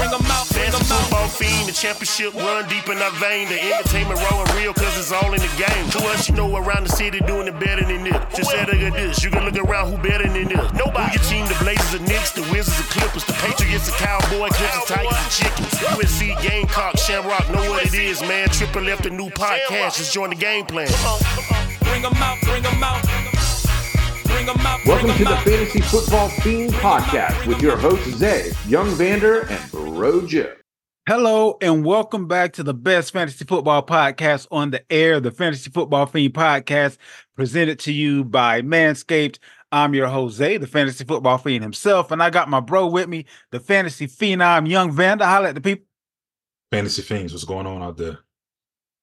Bring 'em out, bring 'em Fantasy out. football fiend, the championship run deep in our vein. The entertainment rolling real cause it's all in the game. To us, you know around the city doing it better than this. Just say look at this, you can look around who better than this. Nobody. Who your team, the Blazers, the Knicks, the Wizards, the Clippers, the Patriots, the Cowboy, Clippers, Tigers, the Chickens. USC, Gamecock, Shamrock, know what it is, man. Triple left a new podcast, just join the game plan. Bring 'em out, bring 'em out. Bring 'em out, bring Welcome to the. Fantasy Football Fiend Podcast with your hosts Zay, Young Vander, and Bro Joe. Hello and welcome back to the best fantasy football podcast on the air, the Fantasy Football Fiend podcast, presented to you by Manscaped. I'm your Jose, the Fantasy Football Fiend himself, and I got my bro with me, the Fantasy Phenom, Young Vander. Holla at the people. Fantasy Fiends, what's going on out there?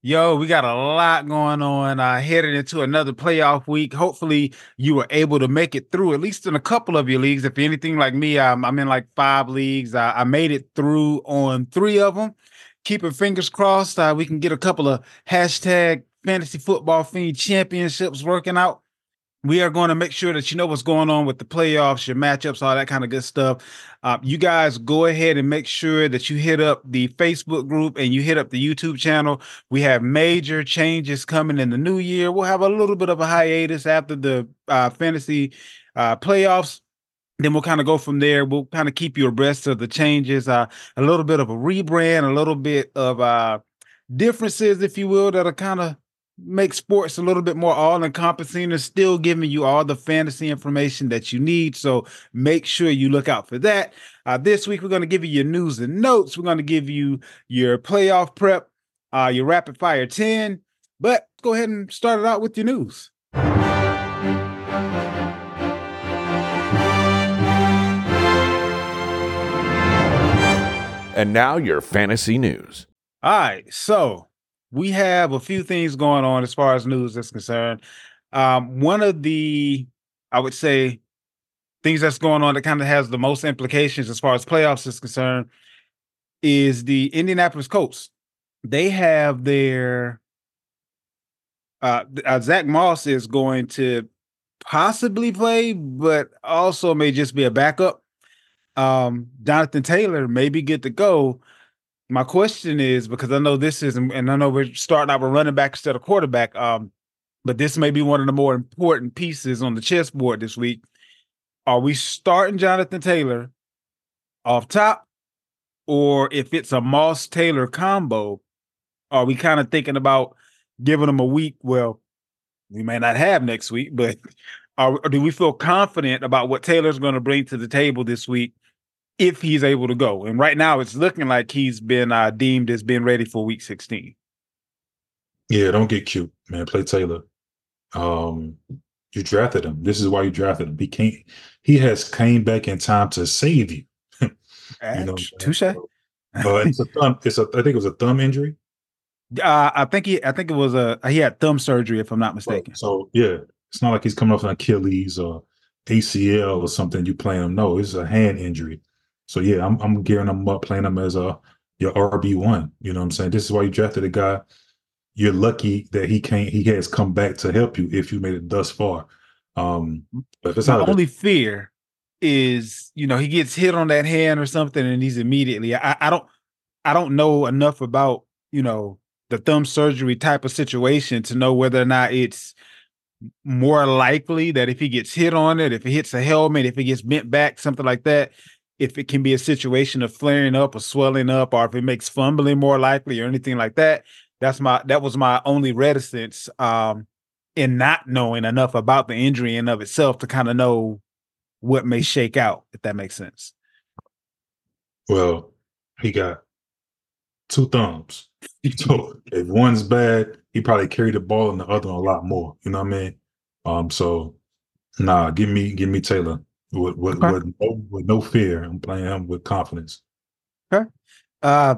Yo, we got a lot going on. Uh, headed into another playoff week. Hopefully, you were able to make it through at least in a couple of your leagues. If anything like me, I'm, I'm in like five leagues. I, I made it through on three of them. Keeping fingers crossed, uh, we can get a couple of hashtag fantasy football fiend championships working out. We are going to make sure that you know what's going on with the playoffs, your matchups, all that kind of good stuff. Uh, you guys go ahead and make sure that you hit up the Facebook group and you hit up the YouTube channel. We have major changes coming in the new year. We'll have a little bit of a hiatus after the uh, fantasy uh, playoffs. Then we'll kind of go from there. We'll kind of keep you abreast of the changes, uh, a little bit of a rebrand, a little bit of uh, differences, if you will, that are kind of make sports a little bit more all encompassing and still giving you all the fantasy information that you need. So make sure you look out for that. Uh, this week, we're going to give you your news and notes. We're going to give you your playoff prep, uh, your rapid fire 10. But go ahead and start it out with your news. And now your fantasy news. All right. So we have a few things going on as far as news is concerned. Um, one of the, I would say, things that's going on that kind of has the most implications as far as playoffs is concerned is the Indianapolis Colts. They have their uh, uh Zach Moss is going to possibly play, but also may just be a backup. Um, Jonathan Taylor may be good to go. My question is because I know this is, and I know we're starting out with running back instead of quarterback. Um, but this may be one of the more important pieces on the chessboard this week. Are we starting Jonathan Taylor off top, or if it's a Moss Taylor combo, are we kind of thinking about giving him a week? Well, we may not have next week, but are, do we feel confident about what Taylor's going to bring to the table this week if he's able to go? And right now, it's looking like he's been uh, deemed as being ready for Week 16. Yeah, don't get cute, man. Play Taylor. Um, you drafted him. This is why you drafted him. He can't. He has came back in time to save you. You know, Touche. uh, it's a thumb. It's a. I think it was a thumb injury. Uh, I think he. I think it was a. He had thumb surgery, if I'm not mistaken. So yeah, it's not like he's coming off an Achilles or ACL or something. You playing him? No, it's a hand injury. So yeah, I'm I'm gearing him up, playing him as a your RB one. You know what I'm saying? This is why you drafted a guy. You're lucky that he can't. He has come back to help you if you made it thus far. Um, but it's My only fear is, you know, he gets hit on that hand or something, and he's immediately. I, I don't. I don't know enough about you know the thumb surgery type of situation to know whether or not it's more likely that if he gets hit on it, if it hits a helmet, if it gets bent back, something like that, if it can be a situation of flaring up or swelling up, or if it makes fumbling more likely or anything like that. That's my that was my only reticence um in not knowing enough about the injury in of itself to kind of know what may shake out, if that makes sense. well, he got two thumbs. If one's bad, he probably carried the ball and the other one a lot more. You know what I mean? Um, so nah, give me give me Taylor with with, Okay. with, no, with no fear. I'm playing him with confidence. Okay. Uh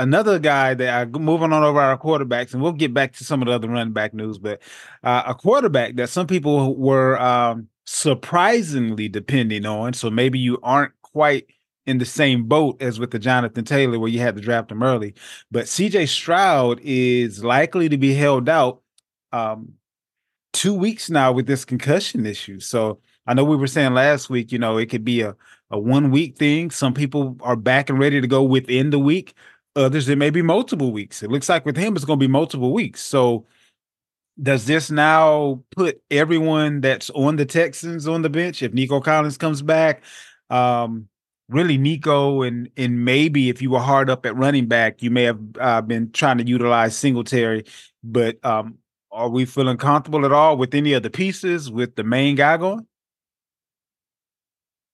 another guy that I moving on over our quarterbacks, and we'll get back to some of the other running back news, but uh, a quarterback that some people were um, surprisingly depending on. So maybe you aren't quite in the same boat as with the Jonathan Taylor, where you had to draft him early. But CJ Stroud is likely to be held out um, two weeks now with this concussion issue. So I know we were saying last week, you know, it could be a, a one week thing. Some people are back and ready to go within the week. Others, it may be multiple weeks. It looks like with him, it's going to be multiple weeks. So does this now put everyone that's on the Texans on the bench if Nico Collins comes back? Um, really, Nico and and maybe if you were hard up at running back, you may have uh, been trying to utilize Singletary. But um, are we feeling comfortable at all with any of the pieces with the main guy going?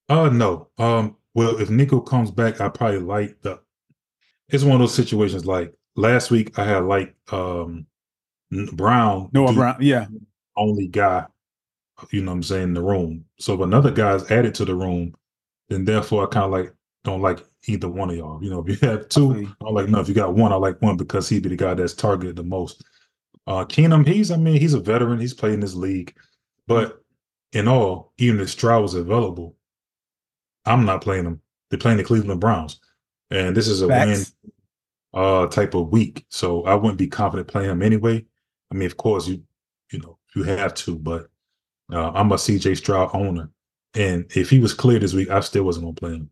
Uh no. Um, well, if Nico comes back, I probably like the. It's one of those situations like last week. I had like um Brown. Noah Brown, yeah. Only guy, you know what I'm saying, in the room. So if another guy's added to the room, then therefore I kind of like don't like either one of y'all. You know, if you have two, okay. I like no. If you got one, I like one because he'd be the guy that's targeted the most. Uh Keenum, he's I mean, he's a veteran, he's played in this league. But in all, even if Stroud was available, I'm not playing them. They're playing the Cleveland Browns. And this is a Facts. win uh type of week. So I wouldn't be confident playing him anyway. I mean, of course, you you know you have to, but uh, I'm a CJ Stroud owner, and if he was clear this week, I still wasn't gonna play him.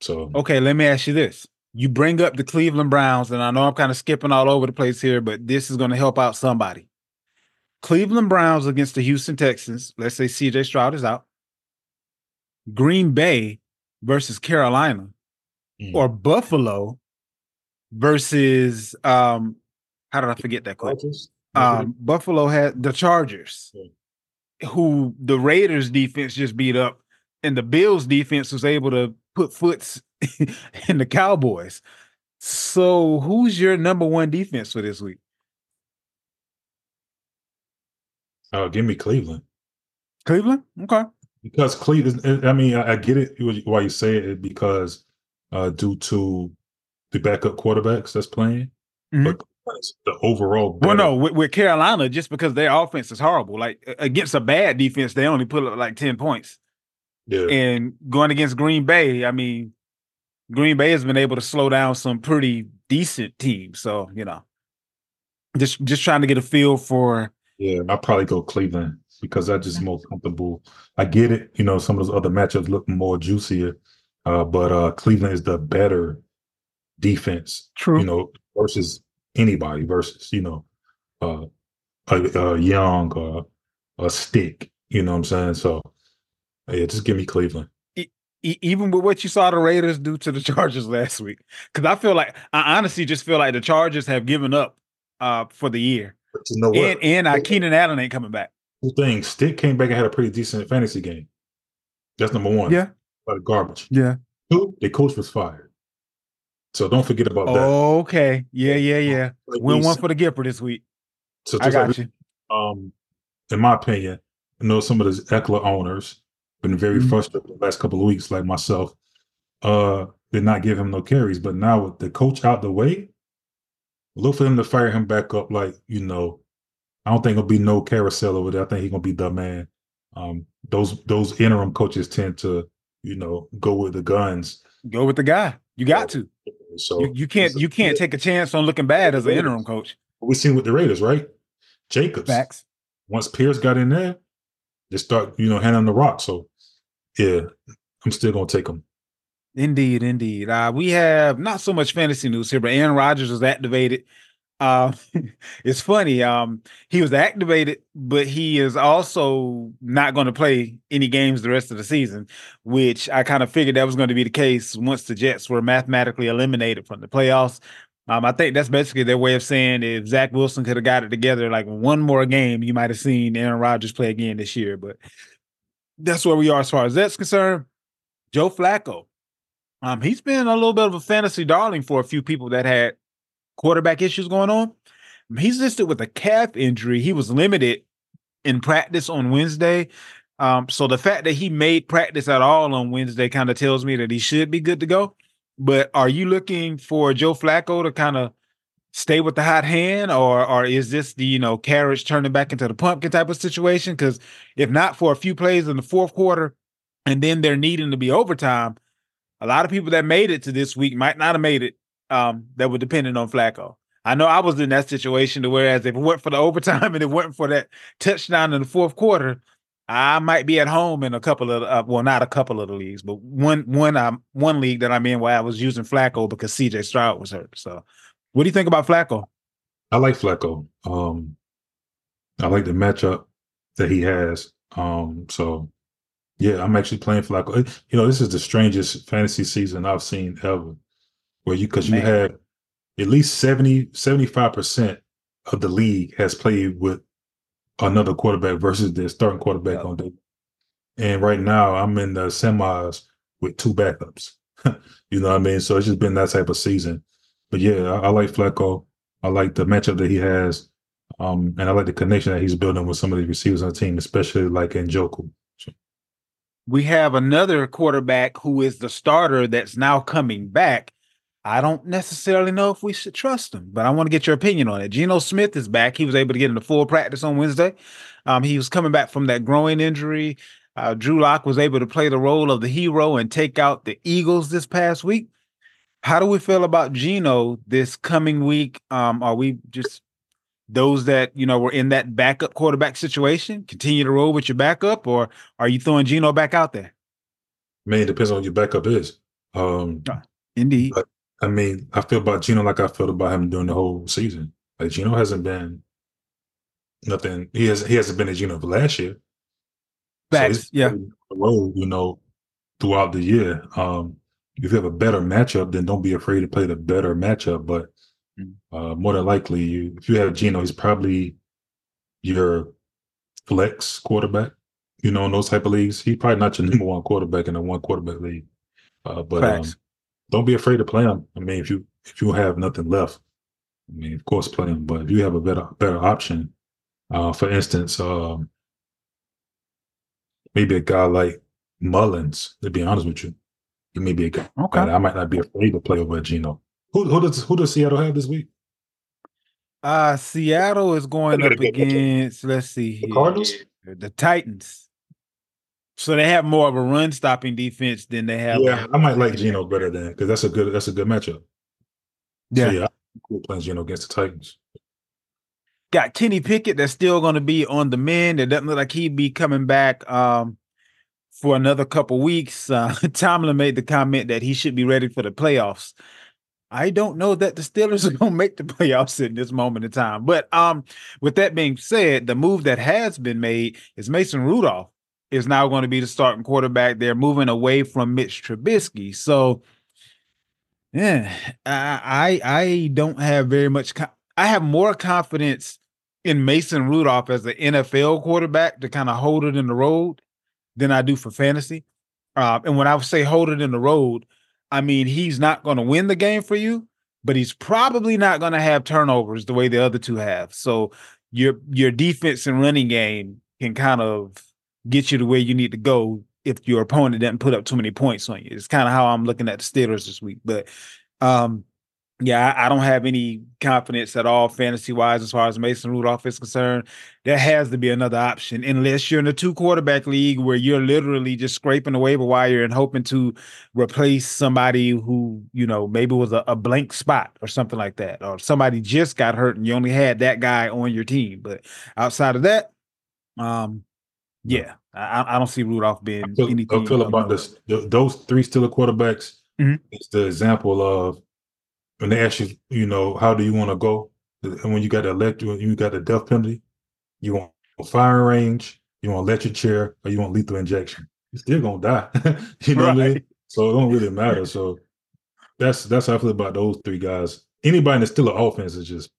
So okay, let me ask you this: You bring up the Cleveland Browns, and I know I'm kind of skipping all over the place here, but this is going to help out somebody. Cleveland Browns against the Houston Texans. Let's say CJ Stroud is out. Green Bay versus Carolina, mm. or Buffalo versus um, how did I forget that quote? Um, Buffalo had the Chargers, yeah. who the Raiders defense just beat up, and the Bills defense was able to put foots in the Cowboys. So, who's your number one defense for this week? Oh, give me Cleveland. Cleveland, okay. Because Cleveland, I mean, I, I get it why you say it because uh, due to the backup quarterbacks that's playing, mm-hmm. but the overall. Better. Well, no, with, with, Carolina, just because their offense is horrible, like against a bad defense, they only put up like ten points. Yeah. And going against Green Bay, I mean, Green Bay has been able to slow down some pretty decent teams. So you know, just just trying to get a feel for. Yeah, I'll probably go Cleveland because I just more comfortable. I get it. You know, some of those other matchups look more juicier, uh, but uh, Cleveland is the better defense. True. You know, versus anybody versus you know uh, a, a young or a stick. You know what I'm saying? So yeah, just give me Cleveland. even with what you saw the Raiders do to the Chargers last week, because I feel like I honestly just feel like the Chargers have given up uh, for the year. But you know what? And, and uh, Keenan Allen ain't coming back. Two things. Stick came back and had a pretty decent fantasy game. That's number one. Yeah. But garbage. Yeah. Two, the coach was fired. So don't forget about that. Okay. Yeah, yeah, yeah. Win one for the Gipper this week. So I got you. Um, in my opinion, I know some of the Ekeler owners been very mm-hmm. frustrated the last couple of weeks, like myself. Uh, did not give him no carries, but now with the coach out the way, look for them to fire him back up. Like you know, I don't think it'll be no carousel over there. I think he's gonna be the man. Um, those those interim coaches tend to, you know, go with the guns. Go with the guy. You got to. So you, you can't you can't take a chance on looking bad as an interim coach. We've seen with the Raiders, right? Jacobs. Facts. Once Pierce got in there, they start you know handing the rock. So yeah, I'm still gonna take them. Indeed, indeed. Uh, we have not so much fantasy news here, but Aaron Rodgers was activated uh, it's funny. Um, he was activated, but he is also not going to play any games the rest of the season, which I kind of figured that was going to be the case once the Jets were mathematically eliminated from the playoffs. Um, I think that's basically their way of saying if Zach Wilson could have got it together, like one more game, you might have seen Aaron Rodgers play again this year. But that's where we are as far as that's concerned. Joe Flacco, um, he's been a little bit of a fantasy darling for a few people that had quarterback issues going on. He's listed with a calf injury. He was limited in practice on Wednesday. Um, so the fact that he made practice at all on Wednesday kind of tells me that he should be good to go. But are you looking for Joe Flacco to kind of stay with the hot hand, or or is this the you know carriage turning back into the pumpkin type of situation? Because if not for a few plays in the fourth quarter, and then they're needing to be overtime, a lot of people that made it to this week might not have made it um, that were dependent on Flacco. I know I was in that situation to whereas if it went for the overtime and it went for that touchdown in the fourth quarter, I might be at home in a couple of uh, well, not a couple of the leagues, but one one um one league that I'm in where I was using Flacco because CJ Stroud was hurt. So, what do you think about Flacco? I like Flacco. Um, I like the matchup that he has. Um, so yeah, I'm actually playing Flacco. You know, this is the strangest fantasy season I've seen ever, where you because you have at least 70, 75 percent of the league has played with another quarterback versus their starting quarterback on day. And right now, I'm in the semis with two backups. you know what I mean? So it's just been that type of season. But yeah, I, I like Flacco. I like the matchup that he has. Um, and I like the connection that he's building with some of the receivers on the team, especially like Njoku. So. We have another quarterback who is the starter that's now coming back. I don't necessarily know if we should trust him, but I want to get your opinion on it. Geno Smith is back. He was able to get into full practice on Wednesday. Um, he was coming back from that groin injury. Uh, Drew Lock was able to play the role of the hero and take out the Eagles this past week. How do we feel about Geno this coming week? Um, are we just those that you know were in that backup quarterback situation continue to roll with your backup, or are you throwing Geno back out there? Man, it depends on what your backup is. Um, uh, indeed. But, I mean, I feel about Geno like I felt about him during the whole season. Like Geno hasn't been nothing. He has he hasn't been a Geno of last year. Facts, so yeah. Road, you know, throughout the year. Um, if you have a better matchup, then don't be afraid to play the better matchup. But mm. uh, more than likely, you if you have Geno, he's probably your flex quarterback. You know, in those type of leagues, he's probably not your number one quarterback in a one quarterback league. Uh, but um, don't be afraid to play them. I mean, if you if you have nothing left, I mean, of course, play them. But if you have a better better option, uh, for instance, um, maybe a guy like Mullens. To be honest with you, he may be a guy. Okay. I might not be afraid to play over Geno. Who who does who does Seattle have this week? Uh Seattle is going up against. Let's see, the Cardinals, the Titans. So they have more of a run stopping defense than they have. Yeah, I might like Geno better than because that's a good that's a good matchup. Yeah, so yeah, cool playing Geno against the Titans. Got Kenny Pickett that's still going to be on the mend. It doesn't look like he'd be coming back um, for another couple weeks. Uh, Tomlin made the comment that he should be ready for the playoffs. I don't know that the Steelers are going to make the playoffs in this moment in time. But um, with that being said, the move that has been made is Mason Rudolph is now going to be the starting quarterback. They're moving away from Mitch Trubisky. So, yeah, I I, don't have very much. Co- I have more confidence in Mason Rudolph as an NFL quarterback to kind of hold it in the road than I do for fantasy. Uh, and when I say hold it in the road, I mean he's not going to win the game for you, but he's probably not going to have turnovers the way the other two have. So your your defense and running game can kind of get you to where you need to go if your opponent doesn't put up too many points on you. It's kind of how I'm looking at the Steelers this week. But um, yeah, I, I, don't have any confidence at all fantasy wise as far as Mason Rudolph is concerned. There has to be another option unless you're in a two quarterback league where you're literally just scraping the waiver wire and hoping to replace somebody who, you know, maybe was a, a blank spot or something like that. Or somebody just got hurt and you only had that guy on your team. But outside of that, um, yeah, I, I don't see Rudolph being I feel, anything. I feel about this. Those three Steeler quarterbacks mm-hmm. is the example of when they ask you, you know, how do you want to go? And when you got the electric, you got the death penalty, you want a firing range, you want electric chair, or you want lethal injection. You're still gonna die. you know right. what I mean? So it don't really matter. So that's that's how I feel about those three guys. Anybody that's still an offense is just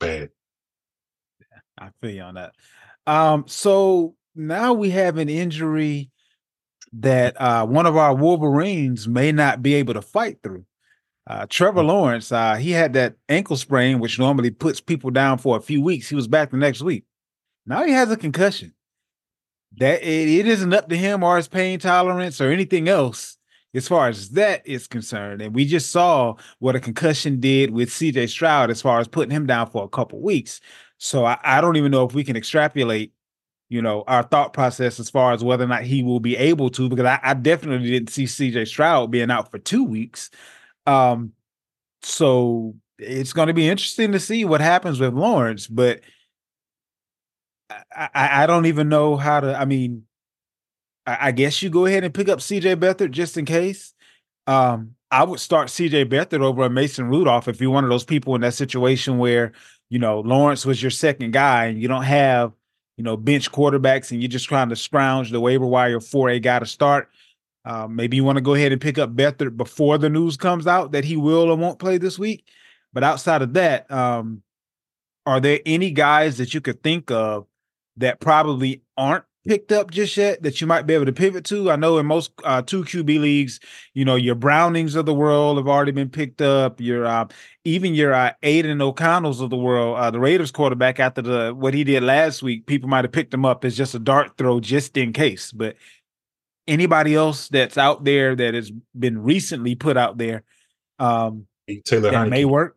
bad. Yeah, I feel you on that. Um, so now we have an injury that uh, one of our Wolverines may not be able to fight through. Uh, Trevor mm. Lawrence, uh, he had that ankle sprain, which normally puts people down for a few weeks. He was back the next week. Now he has a concussion. That it, it isn't up to him or his pain tolerance or anything else as far as that is concerned. And we just saw what a concussion did with CJ Stroud as far as putting him down for a couple weeks. So I, I don't even know if we can extrapolate you know, our thought process as far as whether or not he will be able to, because I, I definitely didn't see CJ Stroud being out for two weeks. Um, so it's going to be interesting to see what happens with Lawrence, but I, I, I don't even know how to. I mean, I, I, guess you go ahead and pick up CJ Beathard just in case. Um, I would start CJ Beathard over Mason Rudolph if you're one of those people in that situation where you know Lawrence was your second guy and you don't have you know, bench quarterbacks and you're just trying to scrounge the waiver wire for a guy to start. Uh, maybe you want to go ahead and pick up Beathard before the news comes out that he will or won't play this week. But outside of that, um, are there any guys that you could think of that probably aren't picked up just yet that you might be able to pivot to? I know in most uh, two QB leagues, you know, your Brownings of the world have already been picked up. Your uh, even your uh, Aidan O'Connell's of the world, uh, the Raiders quarterback after the what he did last week, people might have picked him up as just a dart throw just in case. But anybody else that's out there that has been recently put out there um, Taylor that may work.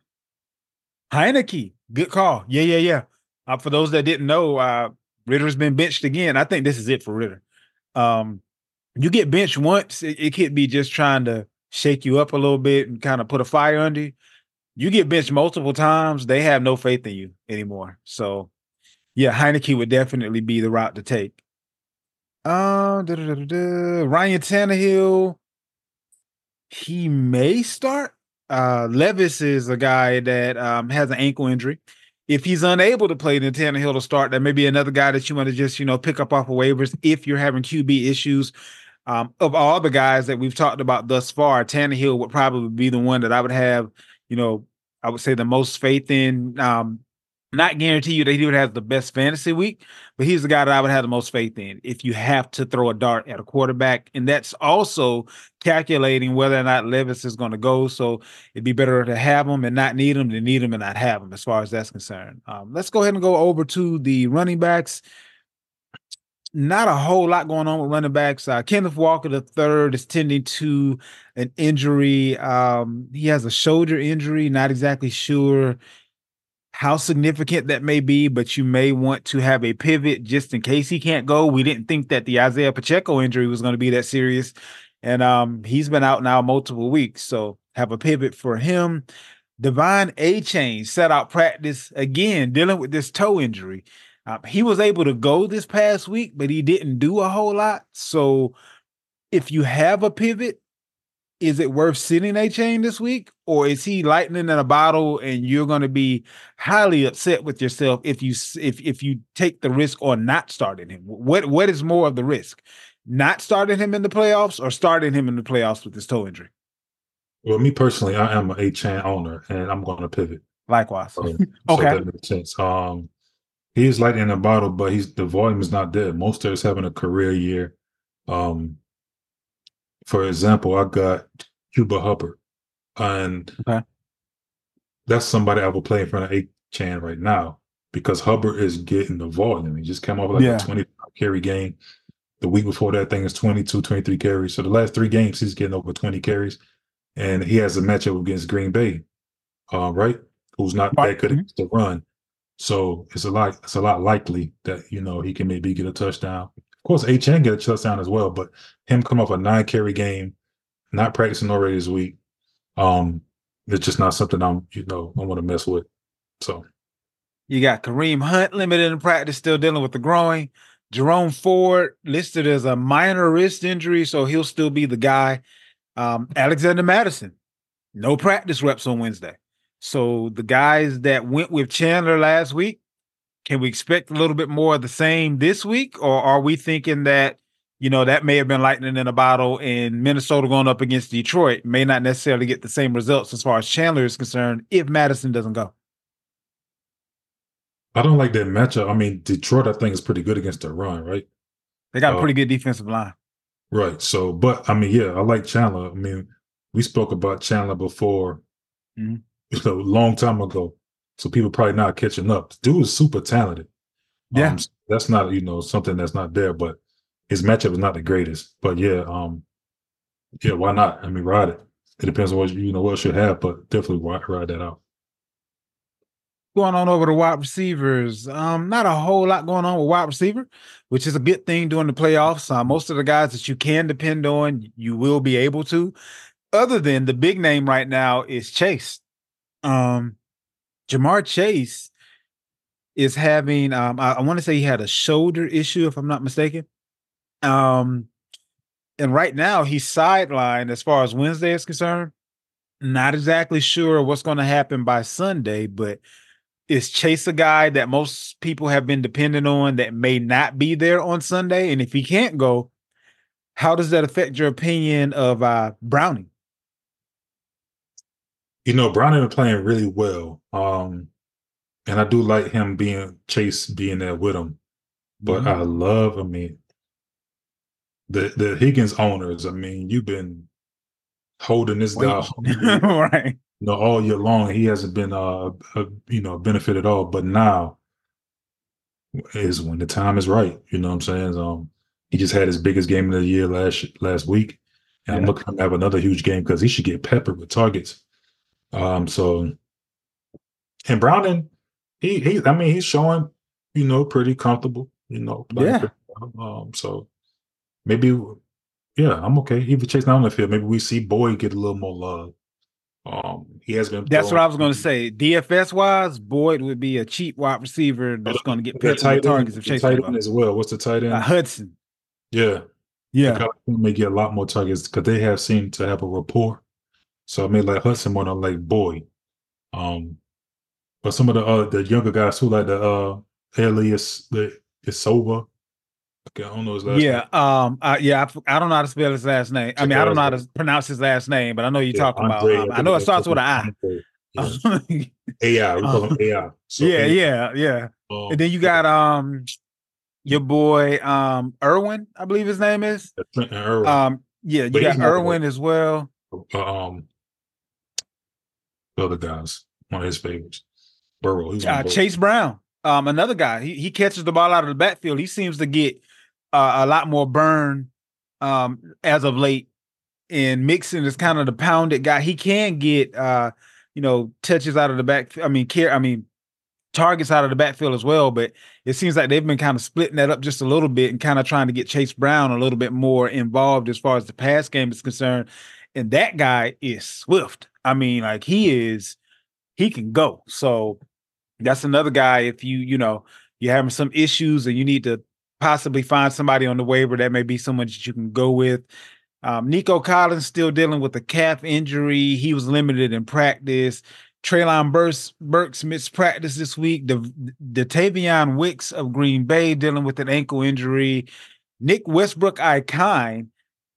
Heinicke, good call. Yeah, yeah, yeah. Uh, for those that didn't know, uh, Ridder's been benched again. I think this is it for Ridder. Um, you get benched once, it, it could be just trying to shake you up a little bit and kind of put a fire under you. You get benched multiple times, they have no faith in you anymore. So, yeah, Heinicke would definitely be the route to take. Uh, Ryan Tannehill, he may start. Uh, Levis is a guy that um, has an ankle injury if he's unable to play, then Tannehill to start. That may be another guy that you want to just, you know, pick up off of waivers if you're having QB issues. Um, of all the guys that we've talked about thus far, Tannehill would probably be the one that I would have, you know, I would say the most faith in. Um, not guarantee you that he would have the best fantasy week, but he's the guy that I would have the most faith in if you have to throw a dart at a quarterback. And that's also calculating whether or not Levis is going to go. So it'd be better to have him and not need him than need him and not have him, as far as that's concerned. Um, let's go ahead and go over to the running backs. Not a whole lot going on with running backs. Uh, Kenneth Walker the third is tending to an injury. Um, he has a shoulder injury. Not exactly sure how significant that may be, but you may want to have a pivot just in case he can't go. We didn't think that the Isaiah Pacheco injury was going to be that serious. And um, he's been out now multiple weeks. So have a pivot for him. De'Von A Achane set out practice again, dealing with this toe injury. Uh, he was able to go this past week, but he didn't do a whole lot. So if you have a pivot, is it worth sitting chain this week, or is he lightning in a bottle and you're going to be highly upset with yourself if you if if you take the risk or not starting him? What what is more of the risk, not starting him in the playoffs or starting him in the playoffs with his toe injury? Well, me personally, I am an Achane owner, and I'm going to pivot. Likewise, So, okay. so that makes sense. Um, he is lightning in a bottle, but he's the volume is not there. Most is having a career year. Um, for example, I got Chuba Hubbard, and Okay. that's somebody I would play in front of A Chan right now because Hubbard is getting the volume. He just came off like Yeah. a 20 carry game. The week before that thing is 22, 23 carries. So the last three games, he's getting over 20 carries. And he has a matchup against Green Bay, uh, right? Who's not that good against the run. So it's a lot, it's a lot likely that you know he can maybe get a touchdown. Of course, Achane get a touchdown as well, but him come off a nine carry game, not practicing already this week. Um, it's just not something I'm, you know, I want to mess with. So You got Kareem Hunt limited in practice, still dealing with the groin. Jerome Ford listed as a minor wrist injury, so he'll still be the guy. Um, Alexander Mattison, no practice reps on Wednesday. So the guys that went with Chandler last week, can we expect a little bit more of the same this week, or are we thinking that you know that may have been lightning in a bottle, and Minnesota going up against Detroit may not necessarily get the same results as far as Chandler is concerned if Mattison doesn't go? I don't like that matchup. I mean, Detroit, I think, is pretty good against the run, right? They got a pretty good defensive line. Right. So, but I mean, yeah, I like Chandler. I mean, we spoke about Chandler before, Mhm. you know, a long time ago. So people probably not catching up. Dude is super talented. Yeah. Um, that's not, you know, something that's not there, but his matchup is not the greatest. But yeah, um, yeah, why not? I mean, ride it. It depends on what you know what you have, but definitely ride, ride that out. going on over the wide receivers? Um, not a whole lot going on with wide receiver, which is a good thing during the playoffs. Uh, most of the guys that you can depend on, you will be able to. Other than the big name right now is Chase. Um, Ja'Marr Chase is having um I, I want to say he had a shoulder issue, if I'm not mistaken. Um and right now he's sidelined as far as Wednesday is concerned. Not exactly sure what's going to happen by Sunday, but is Chase a guy that most people have been dependent on that may not be there on Sunday? And if he can't go, how does that affect your opinion of uh Browning? You know, Browning been playing really well. Um, and I do like him being Chase being there with him. But Mhm. I love, I mean, the the Higgins owners, I mean, you've been holding this guy right. you know, all year long. He hasn't been uh a, you know, benefit at all. But now is when the time is right. You know what I'm saying? Um he just had his biggest game of the year last last week. And I'm looking to have another huge game because he should get peppered with targets. Um, so and Browning, he he I mean he's showing, you know, pretty comfortable, you know, playing Yeah. Um, so maybe yeah, I'm okay. Even Chase down the field, maybe we see Boyd get a little more love. Um, he has been That's what I was going to say. DFS wise, Boyd would be a cheap wide receiver that's going to get peppered tight targets if tight end as well. What's the tight end? Uh, Hudson. yeah, Yeah. May get a lot more targets because they have seemed to have a rapport. So I may like Hudson more than like Boy. Um, but some of the uh the younger guys who like the uh Elias the Isova. Okay, I don't know his last Yeah. name. Um. Uh, yeah. I, I don't know how to spell his last name. I mean, I don't know how to pronounce his last name, but I know you're Yeah, talking Andre, about. Um, I know it starts with an I. Yeah. AI. We call him AI. So yeah. AI, Yeah. Yeah. um, And then you got um your boy um Irwin, I believe his name is. Irwin. Um. Yeah. You But got Irwin as well. uh, um, the other guys, one of his favorites, Burrow. He's Uh. Chase Brown, um, another guy. He he catches the ball out of the backfield. He seems to get uh, a lot more burn um, as of late. And Mixon is kind of the pounded guy. He can get uh, you know touches out of the back. I mean, care. I mean, targets out of the backfield as well. But it seems like they've been kind of splitting that up just a little bit and kind of trying to get Chase Brown a little bit more involved as far as the pass game is concerned. And that guy is swift. I mean, like he is, he can go. So that's another guy. If you, you know, you're having some issues and you need to possibly find somebody on the waiver, that may be someone that you can go with. Um, Nico Collins still dealing with a calf injury. He was limited in practice. Treylon Burks, Burks missed practice this week. The the Tavion Wicks of Green Bay dealing with an ankle injury. Nick Westbrook-Ikhine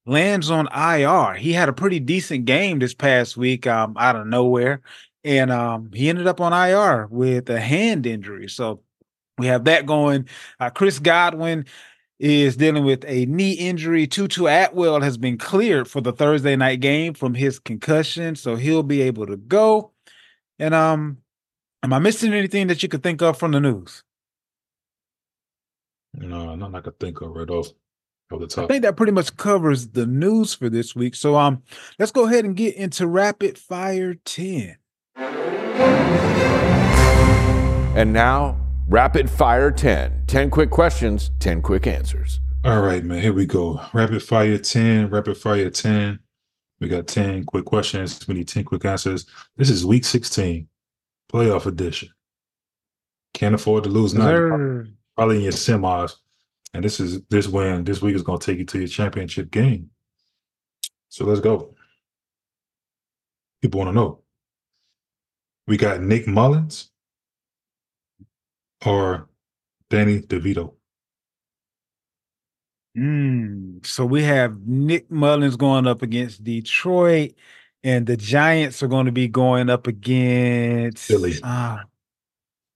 lands on IR. He had a pretty decent game this past week, um, out of nowhere, and um, he ended up on IR with a hand injury. So we have that going. Uh, Chris Godwin is dealing with a knee injury. Tutu Atwell has been cleared for the Thursday night game from his concussion, so he'll be able to go. And um, am I missing anything that you could think of from the news? No, nothing I could think of right off I top. think that pretty much covers the news for this week. So um, let's go ahead and get into rapid fire 10. And now, Rapid Fire 10. 10 quick questions, 10 quick answers. All right, man. Here we go. Rapid fire 10, rapid fire 10. We got 10 quick questions. We need 10 quick answers. This is week 16, playoff edition. Can't afford to lose now. Sir. Probably in your semis. And this is this win this week is going to take you to your championship game. So let's go. People want to know. We got Nick Mullens or Danny DeVito. Mm, so we have Nick Mullens going up against Detroit, and the Giants are going to be going up against Philly. Ah,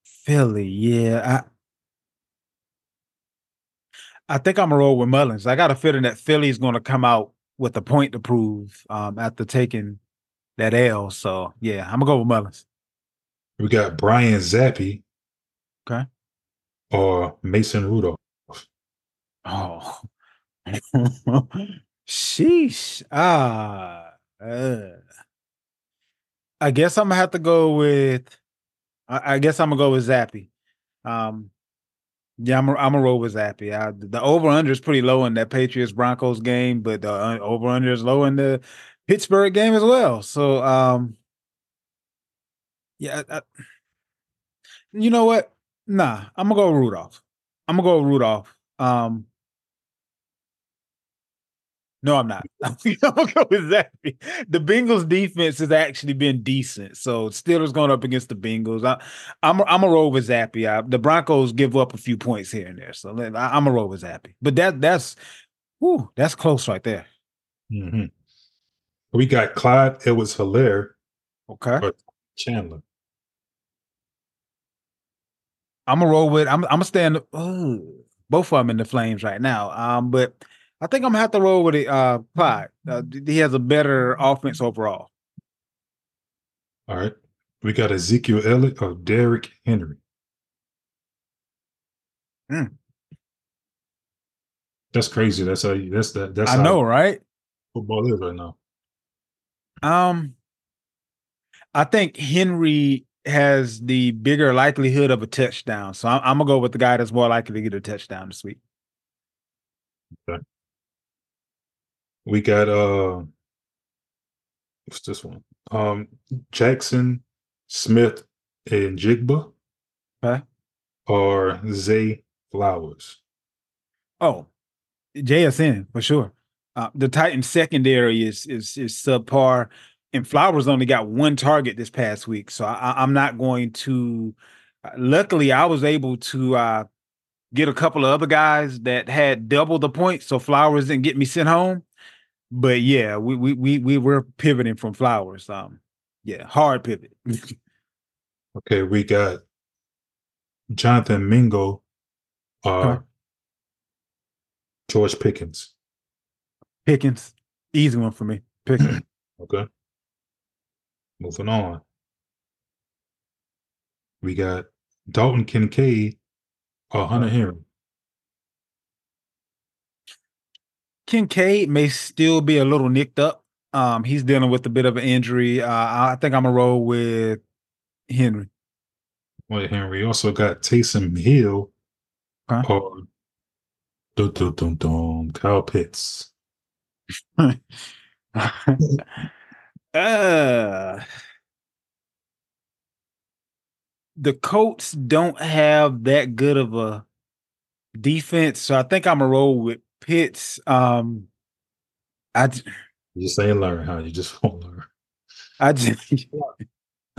Philly, yeah. I, I think I'm gonna roll with Mullens. I got a feeling that Philly's going to come out with a point to prove um, after taking that L. So yeah, I'm gonna go with Mullens. We got Brian Zappe. Okay. Or Mason Rudolph. Oh, sheesh. Ah, uh. I guess I'm gonna have to go with. I, I guess I'm gonna go with Zappe. Um, yeah, I'm a, I'm a roll with Zappe. I, the over under is pretty low in that Patriots Broncos game, but the uh, over under is low in the Pittsburgh game as well. So, um, yeah, I, you know what? Nah, I'm gonna go Rudolph. I'm gonna go Rudolph. Um, no, I'm not. I'm gonna go with that. The Bengals defense has actually been decent. So Steelers going up against the Bengals. I, I'm I'm a roll with Zappe. I, the Broncos give up a few points here and there. So I, am a roll with Zappe. But that that's whoo, that's close right there. Mm-hmm. We got Clyde Edwards Helaire. Okay. Chandler. I'm gonna roll with I'm I'm gonna stand oh, both of them in the flames right now. Um, but I think I'm gonna have to roll with it. Uh, Clyde. Uh, he has a better offense overall. All right, we got Ezekiel Elliott or Derrick Henry. Hmm. That's crazy. That's how. You, that's that. That's I know, right? Football is right now. Um, I think Henry has the bigger likelihood of a touchdown, so I'm, I'm gonna go with the guy that's more likely to get a touchdown this week. Okay. We got uh what's this one? Um Jackson, Smith, and Jigba. Okay. Or Zay Flowers. Oh, JSN for sure. Uh, the Titans secondary is is is subpar, and Flowers only got one target this past week. So I, am not going to. Uh, luckily, I was able to uh, get a couple of other guys that had double the points, so Flowers didn't get me sent home but yeah, we we we we were pivoting from flowers. Um, yeah, hard pivot. okay, we got Jonathan Mingo, uh? George Pickens. Pickens, easy one for me. Pickens. okay. Moving on. We got Dalton Kincaid or Hunter Henry. Kincaid may still be a little nicked up. Um, he's dealing with a bit of an injury. Uh, I think I'm gonna roll with Henry. Well, Henry also got Taysom Hill huh? or dum, dum, dum, Kyle Pitts. uh, the Colts don't have that good of a defense, so I think I'm gonna roll with Pitts, um, I you just ain't learn, huh? You just won't learn. I just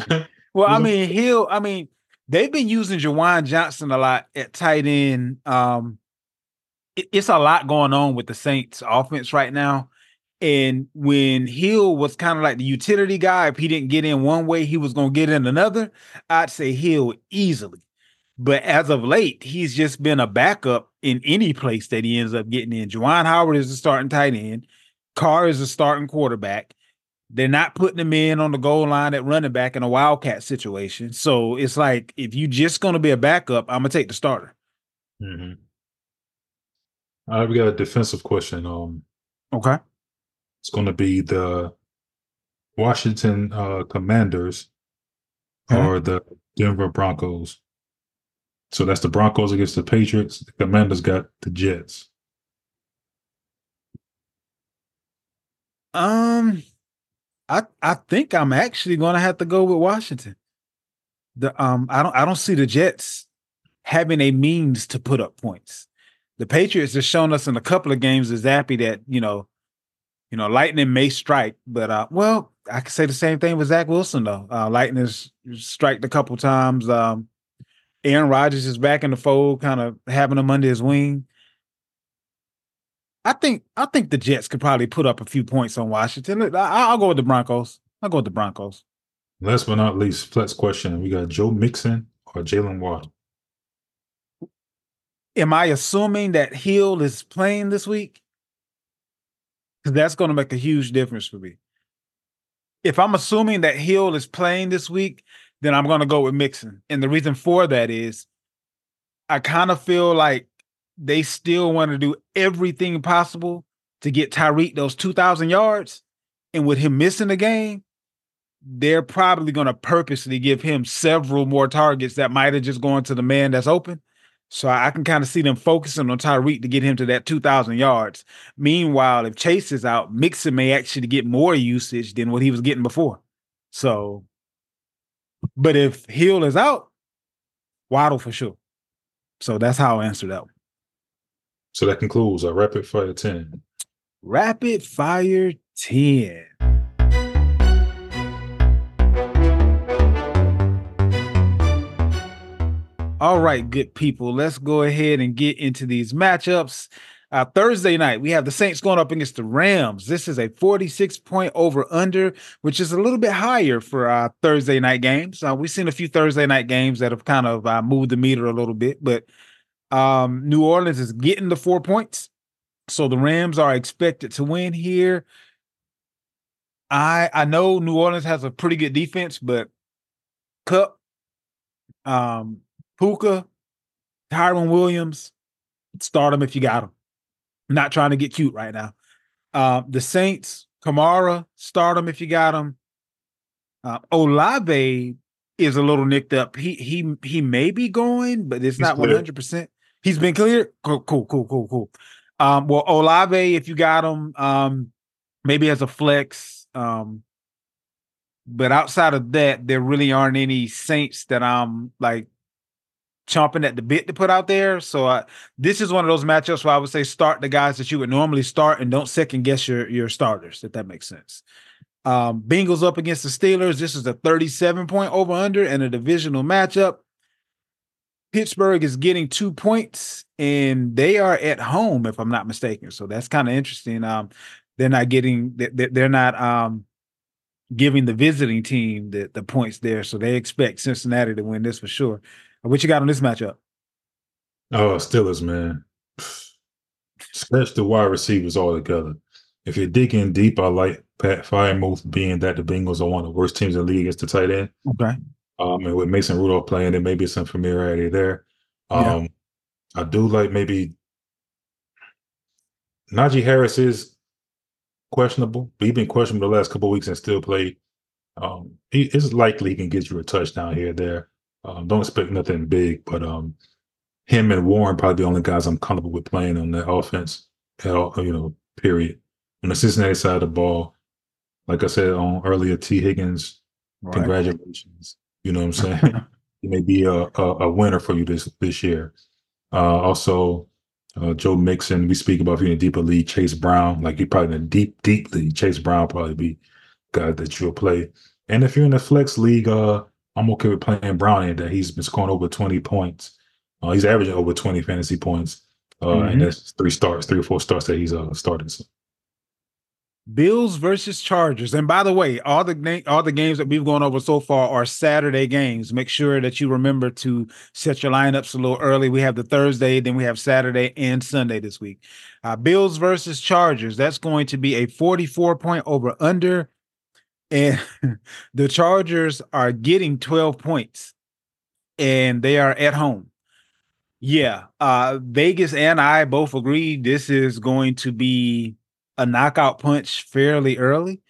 well, I mean, he'll. I mean, they've been using Juwan Johnson a lot at tight end. Um, it, it's a lot going on with the Saints offense right now. And when Hill was kind of like the utility guy, if he didn't get in one way, he was going to get in another. I'd say Hill easily. But as of late, he's just been a backup in any place that he ends up getting in. Juwan Howard is the starting tight end. Carr is the starting quarterback. They're not putting him in on the goal line at running back in a wildcat situation. So it's like if you're just going to be a backup, I'm gonna take the starter. Mm-hmm. All right, we got a defensive question. Um, okay, it's going to be the Washington uh, Commanders okay. or the Denver Broncos. So that's the Broncos against the Patriots. The Commanders got the Jets. Um, I I think I'm actually going to have to go with Washington. The um, I don't I don't see the Jets having a means to put up points. The Patriots have shown us in a couple of games as Zappe that you know, you know, lightning may strike, but uh, well, I can say the same thing with Zach Wilson though. Uh, lightning struck a couple times. Um, Aaron Rodgers is back in the fold, kind of having him under his wing. I think I think the Jets could probably put up a few points on Washington. I, will go with the Broncos. I'll go with the Broncos. Last but not least, flex question: We got Joe Mixon or Jaylen Waddle. Am I assuming that Hill is playing this week? Because that's going to make a huge difference for me. If I'm assuming that Hill is playing this week, then I'm going to go with Mixon. And the reason for that is I kind of feel like they still want to do everything possible to get Tyreek those 2,000 yards. And with him missing the game, they're probably going to purposely give him several more targets that might have just gone to the man that's open. So I can kind of see them focusing on Tyreek to get him to that 2,000 yards. Meanwhile, if Chase is out, Mixon may actually get more usage than what he was getting before. So, but if Hill is out, Waddle for sure. So that's how I answer that one. So that concludes our rapid fire 10. Rapid fire 10. All right, good people. Let's go ahead and get into these matchups. Uh, Thursday night, we have the Saints going up against the Rams. This is a 46 point over under, which is a little bit higher for uh, Thursday night games. Uh, we've seen a few Thursday night games that have kind of uh, moved the meter a little bit, but um, New Orleans is getting the four points. So the Rams are expected to win here. I I know New Orleans has a pretty good defense, but Kupp, um, Puka, Kyren Williams, start them if you got them. Not trying to get cute right now. Uh, the Saints, Kamara, start them if you got them. Uh, Olave is a little nicked up. He he he may be going, but it's He's not one hundred percent. He's been cleared. Cool, cool, cool, cool, cool. Um, well, Olave, if you got him, um, maybe as a flex. Um, but outside of that, there really aren't any Saints that I'm like chomping at the bit to put out there. So uh, this is one of those matchups where I would say start the guys that you would normally start and don't second guess your your starters, if that makes sense. Um, Bengals up against the Steelers. This is a 37 point over under and a divisional matchup. Pittsburgh is getting two points and they are at home, if I'm not mistaken. So that's kind of interesting. Um, they're not getting they're not um giving the visiting team the, the points there. So they expect Cincinnati to win this for sure. What you got on this matchup? Oh, Steelers, man. Scratch the wide receivers all together. If you're digging deep, I like Pat Freiermuth being that the Bengals are one of the worst teams in the league against the tight end. Okay. Um, and with Mason Rudolph playing, there may be some familiarity there. Um, yeah. I do like maybe Najee Harris is questionable, but he's been questionable the last couple weeks and still played. Um, he is likely he can get you a touchdown here there. Um, don't expect nothing big, but um, him and Warren probably the only guys I'm comfortable with playing on that offense. All, you know, period. On the Cincinnati side of the ball, like I said on earlier, T. Higgins, right. congratulations. You know what I'm saying? he may be a, a, a, winner for you this this year. Uh, also, uh, Joe Mixon. We speak about if you're in a deeper league, Chase Brown. Like you're probably in a deep, deep league, Chase Brown probably be guy that you'll play. And if you're in a flex league, uh, I'm okay with playing Brown in that. He's been scoring over 20 points. Uh, he's averaging over 20 fantasy points. Uh, mm-hmm. And that's three starts, three or four starts that he's uh, started. So. Bills versus Chargers. And by the way, all the na- all the games that we've gone over so far are Saturday games. Make sure that you remember to set your lineups a little early. We have the Thursday, then we have Saturday and Sunday this week. Uh, Bills versus Chargers. That's going to be a 44 point over under and the Chargers are getting 12 points and they are at home. Yeah, uh Vegas and I both agree this is going to be a knockout punch fairly early.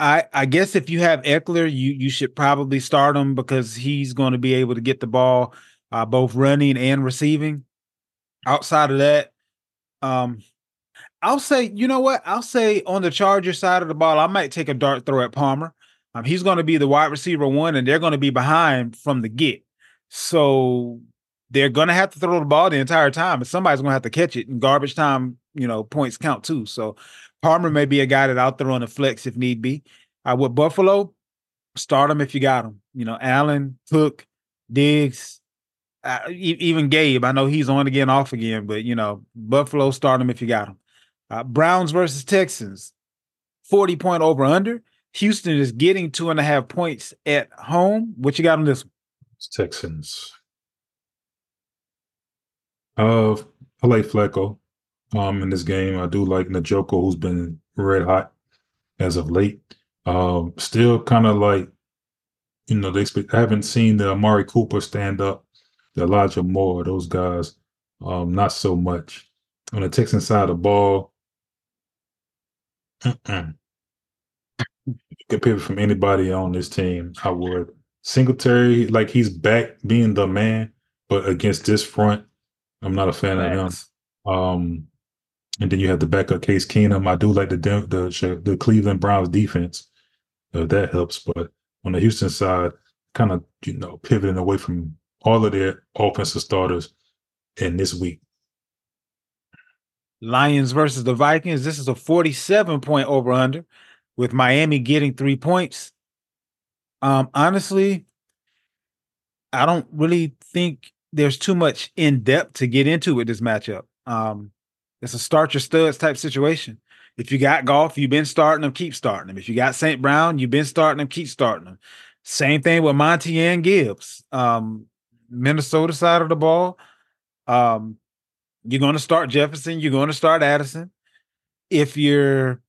I I guess if you have Ekeler, you you should probably start him because he's going to be able to get the ball uh, both running and receiving. Outside of that, um, I'll say, you know what? I'll say on the Charger side of the ball, I might take a dart throw at Palmer. Um, he's going to be the wide receiver one, and they're going to be behind from the get. So they're going to have to throw the ball the entire time, and somebody's going to have to catch it. And garbage time, you know, points count too. So Palmer may be a guy that out there on the flex if need be. Uh, with Buffalo, start him if you got him. You know, Allen, Cook, Diggs, uh, even Gabe. I know he's on again, off again, but you know, Buffalo, start him if you got him. Uh, Browns versus Texans, 40 point over under. Houston is getting two and a half points at home. What you got on this one? Texans. Uh, I like Flacco um, in this game. I do like Njoku, who's been red hot as of late. Um, still kind of like, you know, they I haven't seen the Amari Cooper stand up, the Elijah Moore, those guys, um, not so much. On the Texan side of the ball, You could pivot from anybody on this team, I would. Singletary, like he's back being the man, but against this front, I'm not a fan of him. Um, and then you have the backup Case Keenum. I do like the the the Cleveland Browns defense. If that helps, but on the Houston side, kind of you know pivoting away from all of their offensive starters in this week. Lions versus the Vikings. This is a 47 point over under with Miami getting three points. Um, honestly, I don't really think there's too much in depth to get into with this matchup. Um, it's a start your studs type situation. If you got Goff, you've been starting them, keep starting them. If you got St. Brown, you've been starting them, keep starting them. Same thing with Monty and Gibbs. Um, Minnesota side of the ball. Um, you're going to start Jefferson. You're going to start Addison. If you're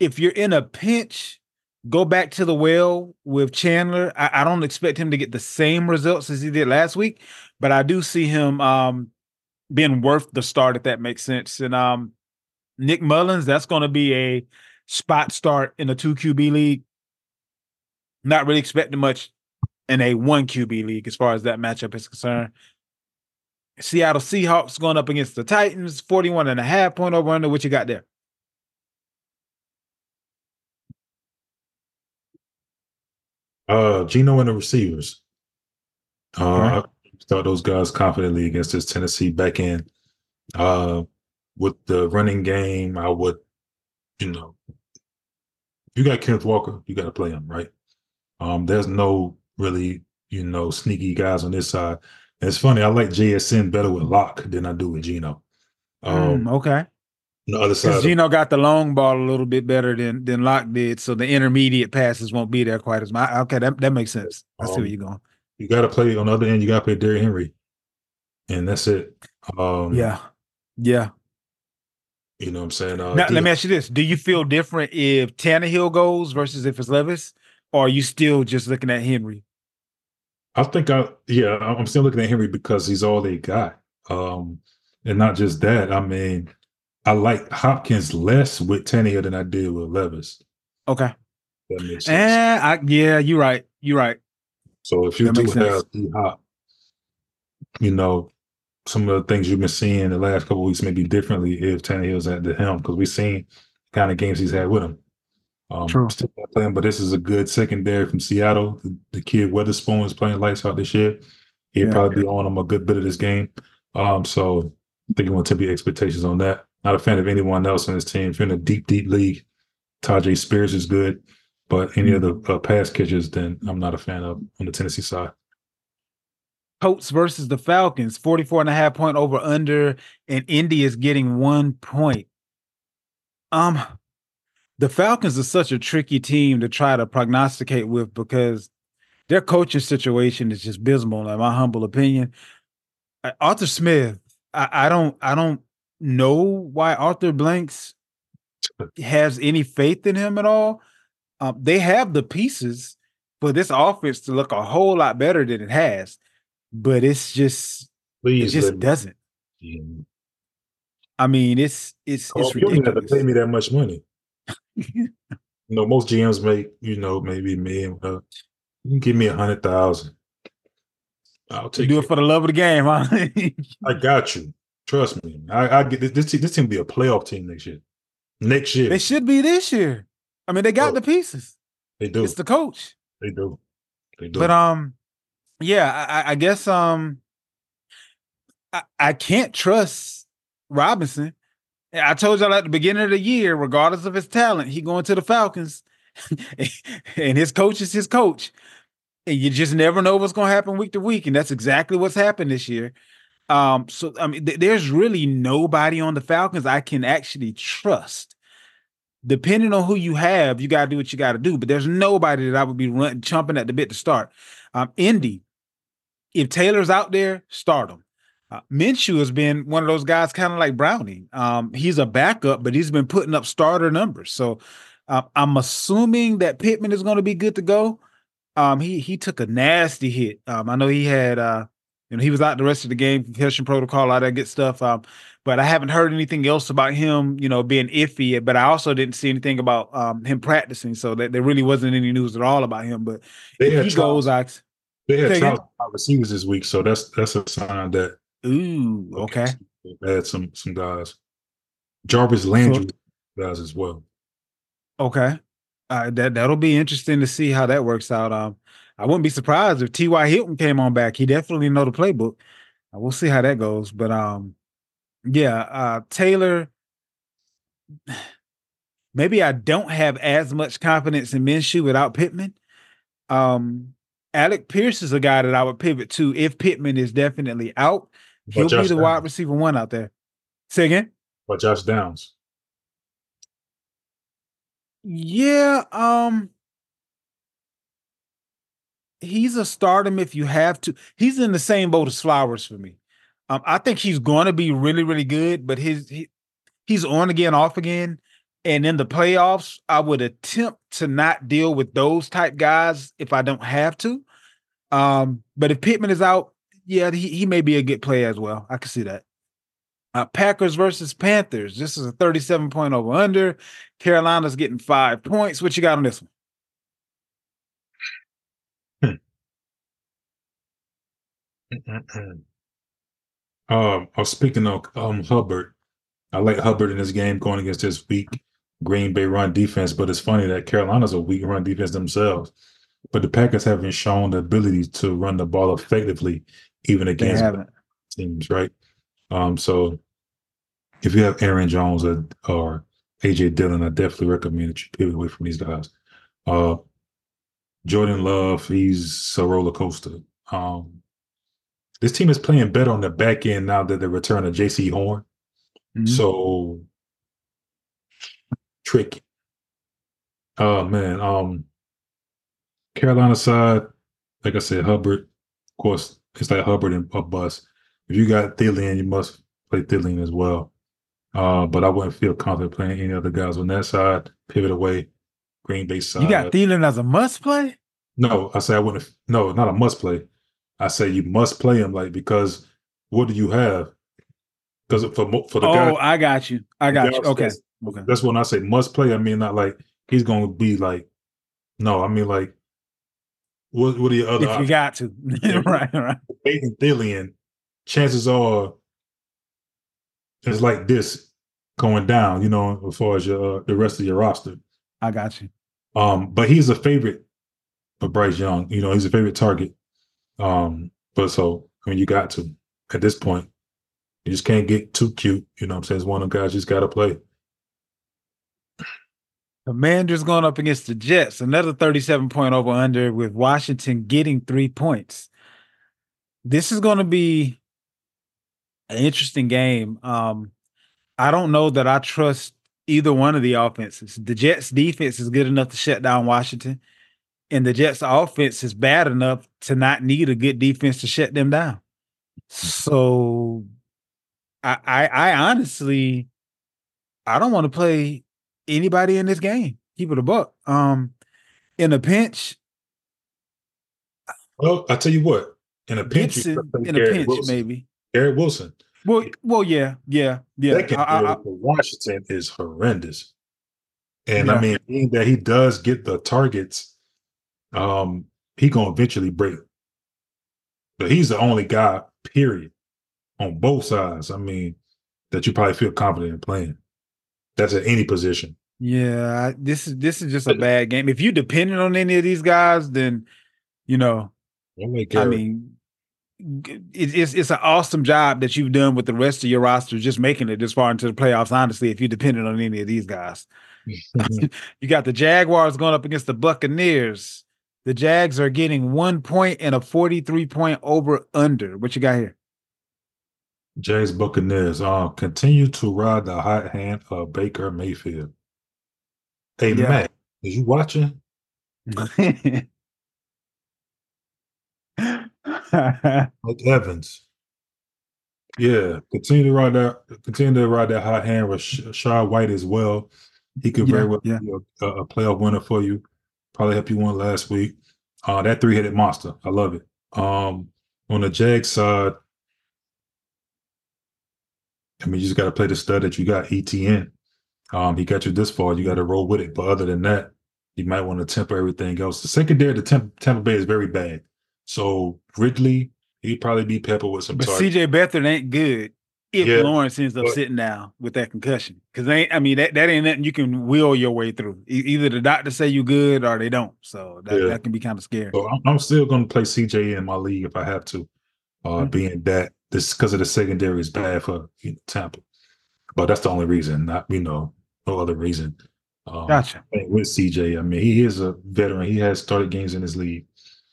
if you're in a pinch, go back to the well with Chandler. I, I don't expect him to get the same results as he did last week, but I do see him um, being worth the start if that makes sense. And um, Nick Mullens, that's going to be a spot start in a two QB league. Not really expecting much in a one QB league as far as that matchup is concerned. Seattle Seahawks going up against the Titans, 41 and a half point over under. What you got there? Uh, Geno and the receivers. Uh, Alright. I start those guys confidently against this Tennessee back end. Uh, with the running game, I would, you know, you got Kenneth Walker, you got to play him, right? Um, there's no really, you know, sneaky guys on this side. It's funny, I like JSN better with Lock than I do with Geno. Um, Mm, okay. the other side, of- Geno got the long ball a little bit better than than Lock did, so the intermediate passes won't be there quite as much. Okay, that, that makes sense. I see Um, where you're going. you got to play on the other end. You got to play Derrick Henry, and that's it. Um, Yeah, yeah. you know what I'm saying. Uh, Now, let me ask you this: Do you feel different if Tannehill goes versus if it's Levis, or are you still just looking at Henry? I think I yeah, I'm still looking at Henry because he's all they got. Um, and not just that. I mean, I like Hopkins less with Tannehill than I did with Levis. Okay. That makes. Eh, I, yeah, you're right. You're right. so if you that do have D Hop, you know, some of the things you've been seeing the last couple of weeks maybe differently if Tannehill's at the helm because we've seen the kind of games he's had with him. Um, True. Still not playing, but this is a good secondary from Seattle. The, the kid Witherspoon is playing lights out this year. He'll Yeah. probably be on him a good bit of this game. Um, so I think you want to your expectations on that. Not a fan of anyone else on this team. If you're in a deep, deep league, Tyjae Spears is good, but any of the uh, pass catchers, then I'm not a fan of on the Tennessee side. Colts versus the Falcons, 44 and a half point over under, and Indy is getting one point. Um, the Falcons are such a tricky team to try to prognosticate with because their coaching situation is just abysmal, in my humble opinion. Arthur Smith, I, I don't I don't know why Arthur Blank's has any faith in him at all. Um, they have the pieces for this offense to look a whole lot better than it has but it's just it just doesn't. Yeah. I mean, it's it's Oh, it's you don't have to pay me that much money. You know, most GMs make, you know, maybe me. Uh, you can give me a hundred thousand. I'll You take do it. it for the love of the game, huh? I got you. Trust me. I, I get this. This team, this team will be a playoff team next year. Next year, they should be this year. I mean, they got Oh. the pieces. they do. It's the coach. They do. They do. But um, yeah, I, I- I guess um, I, I can't trust Robinson. I told y'all at the beginning of the year, regardless of his talent, he going to the Falcons, and his coach is his coach. And you just never know what's going to happen week to week, and that's exactly what's happened this year. Um, so I mean, th- there's really nobody on the Falcons I can actually trust. Depending on who you have, you got to do what you got to do. But there's nobody that I would be run, chomping at the bit to start. Um, Indy, if Taylor's out there, start him. Uh, Minshew has been one of those guys, kind of like Browning. Um, he's a backup, but he's been putting up starter numbers. So uh, I'm assuming that Pittman is going to be good to go. Um, he he took a nasty hit. Um, I know he had uh, you know, he was out the rest of the game, concussion protocol, all that good stuff. Um, but I haven't heard anything else about him, you know, being iffy. But I also didn't see anything about um, him practicing, so that there really wasn't any news at all about him. But They if he trials. goes, I They had trials receivers this week, so that's that's a sign that ooh, okay. they had some some guys. Jarvis Landry guys as well. Okay. Uh, that that'll be interesting to see how that works out. Um, I wouldn't be surprised if T.Y. Hilton came on back. He definitely know the playbook. Uh, we'll see how that goes. But um, yeah, uh, Taylor. Maybe I don't have as much confidence in Minshew without Pittman. Um, Alec Pierce is a guy that I would pivot to if Pittman is definitely out. He'll be the wide receiver one out there. Say again. But Josh Downs. Yeah, um he's a stardom if you have to. He's in the same boat as Flowers for me. Um, I think he's going to be really, really good, but his he, he's on again, off again, and in the playoffs, I would attempt to not deal with those type guys if I don't have to. Um, but if Pittman is out, yeah, he, he may be a good play as well. I can see that. Uh, Packers versus Panthers. This is a 37 point over under. Carolina's getting five points. What you got on this one? Um, I was speaking of um Hubbard. I like Hubbard in this game going against this weak Green Bay run defense, but it's funny that Carolina's a weak run defense themselves. But the Packers haven't shown the ability to run the ball effectively, even against teams, right? Um, so if you have Aaron Jones or, or AJ Dillon, I definitely recommend that you pivot away from these guys. Uh, Jordan Love, he's a roller coaster. Um, this team is playing better on the back end now that the return of Jaycee Horn. Mhm. So tricky. Oh man. Um Carolina side, like I said, Hubbard, of course, it's like Hubbard and a bus. If you got Thielen, you must play Thielen as well. Uh, but I wouldn't feel confident playing any other guys on that side. Pivot away, Green Bay side. You got Thielen as a must play? No, I say I wouldn't. No, not a must play. I say you must play him like because what do you have? Because for for the Oh, guy, I got you. I got you. Okay. that's- Okay. that's when I say must play. I mean not like he's going to be like. No, I mean like. What what are your other If you got to. right, right. Peyton Thielen? Chances are, it's like this going down. You know, as far as your uh, the rest of your roster. I got you. Um, but he's a favorite of Bryce Young. You know, he's a favorite target. Um, but so I mean, you got to at this point, you just can't get too cute. You know, what I'm saying it's one of them guys you just got to play. Commanders going up against the Jets. Another 37 point over under with Washington getting three points. This is going to be an interesting game. Um, I don't know that I trust either one of the offenses. The Jets defense is good enough to shut down Washington, and the Jets offense is bad enough to not need a good defense to shut them down. So I I, I honestly I don't want to play anybody in this game. Keep it a buck. Um, in a pinch, Well, I tell you what, in a pinch, you Gibson gotta in a pinch, Wilson. maybe. Garrett Wilson. Well, well, yeah, yeah, yeah. Second I- I- Washington is horrendous. And Yeah. I mean, being that he does get the targets, um, he gonna eventually break. But he's the only guy, period, on both sides. I mean, that you probably feel confident in playing. That's at any position. yeah, I- this is this is just a bad game. If you depending on any of these guys, then you know, I, I mean, it, it's it's an awesome job that you've done with the rest of your roster, just making it this far into the playoffs. Honestly, if you're dependent on any of these guys, you got the Jaguars going up against the Buccaneers. The Jags are getting one point and a 43 point over under. What you got here? Jays Buccaneers uh, continue to ride the hot hand of Baker Mayfield. Hey, Yeah. Matt, is you watching? Mike Evans. Yeah, continue to ride that. Continue to ride that hot hand with Shaw White as well. He could very well yeah. be a, a playoff winner for you. Probably help you win last week. Uh, that three headed monster, I love it. Um, on the Jag side, I mean, you just got to play the stud that you got, ETN. Um, he got you this far. You got to roll with it. But other than that, you might want to temper everything else. The secondary, the temp, Tampa Bay is very bad. So Ridley, he'd probably be pepper with some. But. CJ Beathard ain't good if Yeah, Lawrence ends up but- sitting down with that concussion. Because ain't I mean that, that ain't nothing you can will your way through. E- either the doctor say you good or they don't. So that, Yeah. that can be kind of scary. So I'm, I'm still going to play CJ in my league if I have to, uh, Mhm. being that this because of the secondary is bad for you know, Tampa. But that's the only reason, not you know, no other reason. Um, Gotcha. with CJ, I mean, he is a veteran. He has started games in his league.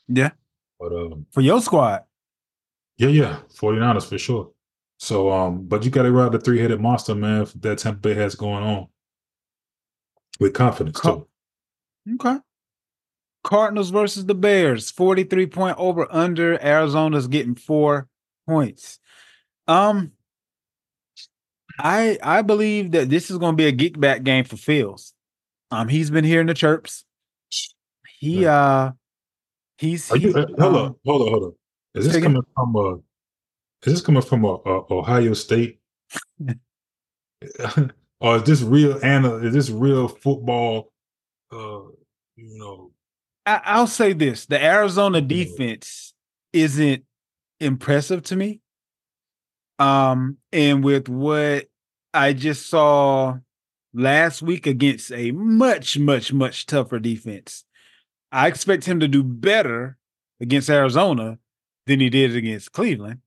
Yeah. But um, For your squad. yeah, yeah, 49ers for sure. So um, but you got to ride the three headed monster, man, that Tampa Bay has going on with confidence Co- too. Okay. Cardinals versus the Bears. 43 point over under. Arizona's getting four points. Um I I believe that this is going to be a geek back game for Fields. Um he's been hearing the chirps. He uh he's Are you? uh, hold um, up, hold up, hold up. Is this coming from uh Is this coming from uh, uh, Ohio State? or is this real? Anna, is this real football? Uh, you know, I, I'll say this: the Arizona defense isn't impressive to me. Um, and with what I just saw last week against a much, much, much tougher defense, I expect him to do better against Arizona than he did against Cleveland.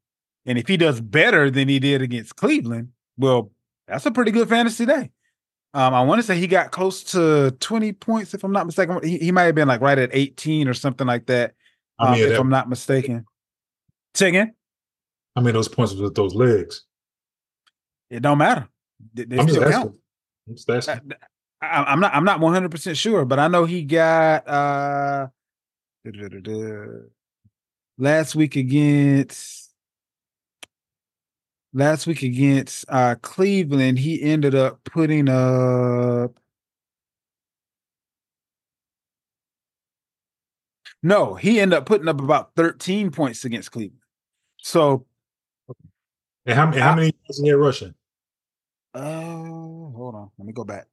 And if he does better than he did against Cleveland, well, that's a pretty good fantasy day. Um, I want to say he got close to 20 points, if I'm not mistaken. He, he might have been like right at 18 or something like that, I um, mean, if that, I'm not mistaken. Say again? I mean, those points with those legs. It don't matter. They, they I'm still count. I'm just asking. I, I'm not. I'm not 100 percent sure, but I know he got uh last week against last week against uh Cleveland. He ended up putting up. No, he ended up putting up about 13 points against Cleveland. So, And how, and how I- many yards in there rushing? Oh, hold on. Let me go back.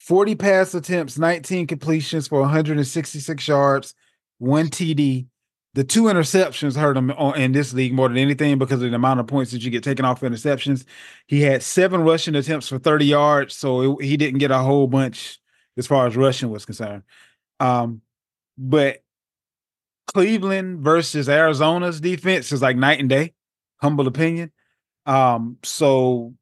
40 pass attempts, 19 completions for 166 yards, one TD. The two interceptions hurt him in this league more than anything because of the amount of points that you get taken off interceptions. He had seven rushing attempts for 30 yards, so it- he didn't get a whole bunch as far as rushing was concerned. Um, but Cleveland versus Arizona's defense is like night and day, humble opinion. Um, so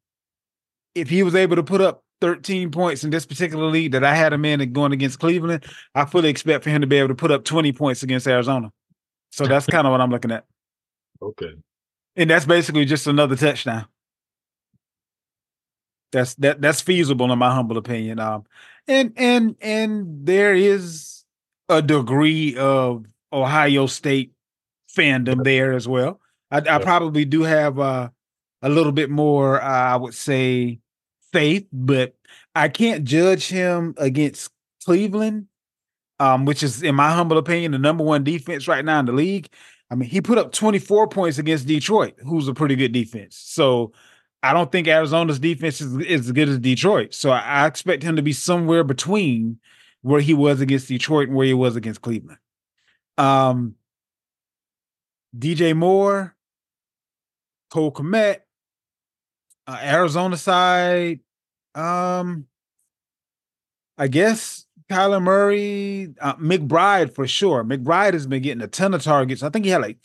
if he was able to put up 13 points in this particular league that I had him in and going against Cleveland, I fully expect for him to be able to put up 20 points against Arizona. So that's kind of what I'm looking at. Okay. And that's basically just another touchdown. That's that that's feasible in my humble opinion. Um and and and there is a degree of Ohio State fandom there as well. I, I Yeah. probably do have uh, a little bit more, uh, I would say, faith, but I can't judge him against Cleveland, um, which is, in my humble opinion, the number one defense right now in the league. I mean, he put up 24 points against Detroit, who's a pretty good defense. So I don't think Arizona's defense is, is as good as Detroit. So I, I expect him to be somewhere between where he was against Detroit and where he was against Cleveland. Um, DJ Moore, Cole Kmet, uh, Arizona side. Um, I guess Kyler Murray, uh, McBride for sure. McBride has been getting a ton of targets. I think he had like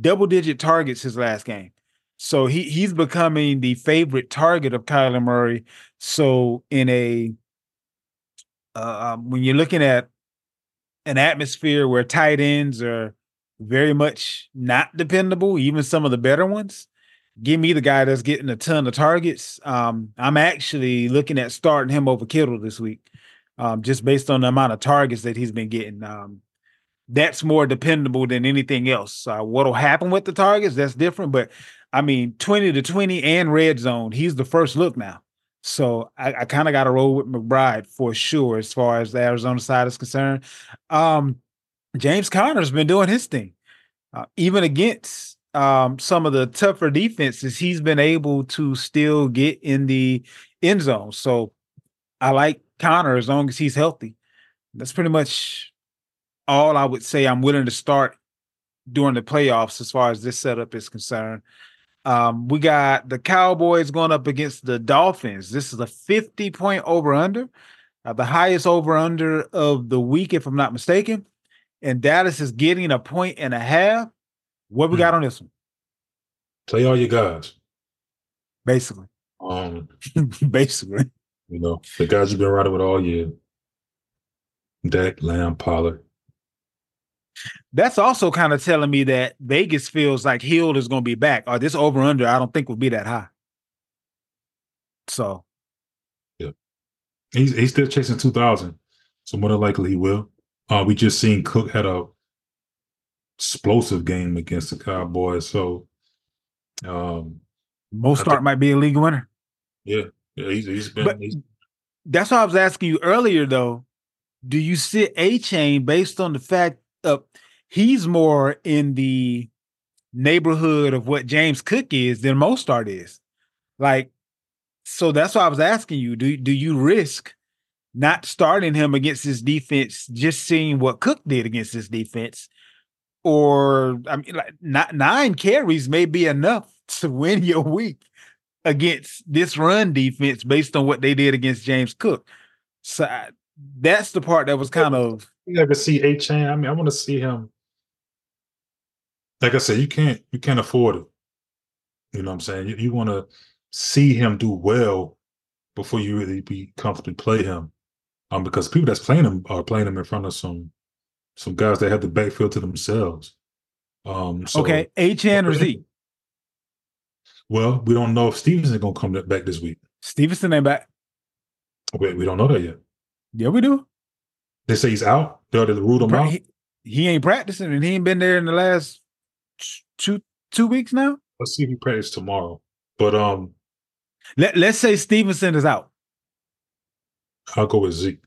double digit targets his last game. So he he's becoming the favorite target of Kyler Murray. So in a uh, um, when you're looking at an atmosphere where tight ends are very much not dependable, even some of the better ones, give me the guy that's getting a ton of targets. Um, I'm actually looking at starting him over Kittle this week, um, just based on the amount of targets that he's been getting. Um, that's more dependable than anything else. Uh, what'll happen with the targets, that's different. But I mean, 20 to 20 and red zone, he's the first look now. So I, I kind of got to roll with McBride for sure as far as the Arizona side is concerned. Um, James Conner's been doing his thing, uh, even against um, some of the tougher defenses, he's been able to still get in the end zone. So I like Conner as long as he's healthy. That's pretty much all I would say I'm willing to start during the playoffs as far as this setup is concerned. Um, we got the Cowboys going up against the Dolphins. This is a 50 point over under, uh, the highest over under of the week, if I'm not mistaken. And Dallas is getting a point and a half. What we Hmm. got on this one? Play all your guys. Basically, Um, basically. you know, the guys you've been riding with all year. Dak, Lamb, Pollard. That's also kind of telling me that Vegas feels like Hill is going to be back, or this over under. I don't think will be that high. So He's he's still chasing two thousand, so more than likely he will. Uh, we just seen Cook had a explosive game against the Cowboys, so um, most start think- might be a league winner. yeah, yeah, he's he's been But he's, that's why I was asking you earlier, though. Do you sit Achane based on the fact of he's more in the neighborhood of what James Cook is than Mostert is? Like, so that's why I was asking you. Do do you risk not starting him against this defense, just seeing what Cook did against this defense? Or I mean, like not, nine carries may be enough to win your week against this run defense based on what they did against James Cook. So I- that's the part that was kind of I can see Achane. I mean, I want to see him. Like I said, you can't you can't afford it. You know what I'm saying? You, you want to see him do well before you really be comfortably play him. Um, because people that's playing him are playing him in front of some some guys that have the backfield to themselves. Um, so, okay. Achane or Z. Well, we don't know if Stevenson gonna come back this week. Stevenson ain't back. We, we don't know that yet. Yeah, we do. They say he's out. They already ruled him Pra- out. He, he ain't practicing and he ain't been there in the last two two weeks now. Let's see if he practices tomorrow. But um, Let, let's say Stevenson is out. I'll go with Zeke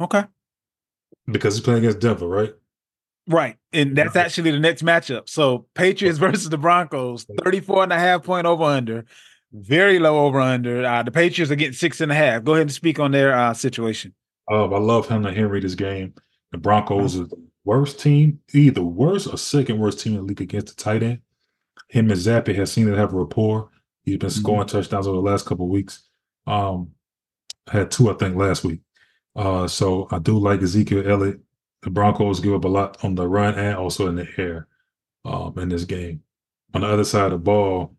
Okay. because he's playing against Denver, right? Right. And that's actually the next matchup. So Patriots versus the Broncos, 34 and a half point over under. Very low over under. Uh, the Patriots are getting six and a half. Go ahead and speak on their uh, situation. Um, I love Hunter Henry this game. The Broncos are the worst team, either worst or second worst team in the league against the tight end. Him and Zappe has seen to have a rapport. He's been scoring touchdowns over the last couple of weeks. Um, had two, I think, last week. Uh, so I do like Ezekiel Elliott. The Broncos give up a lot on the run and also in the air um, in this game. On the other side of the ball,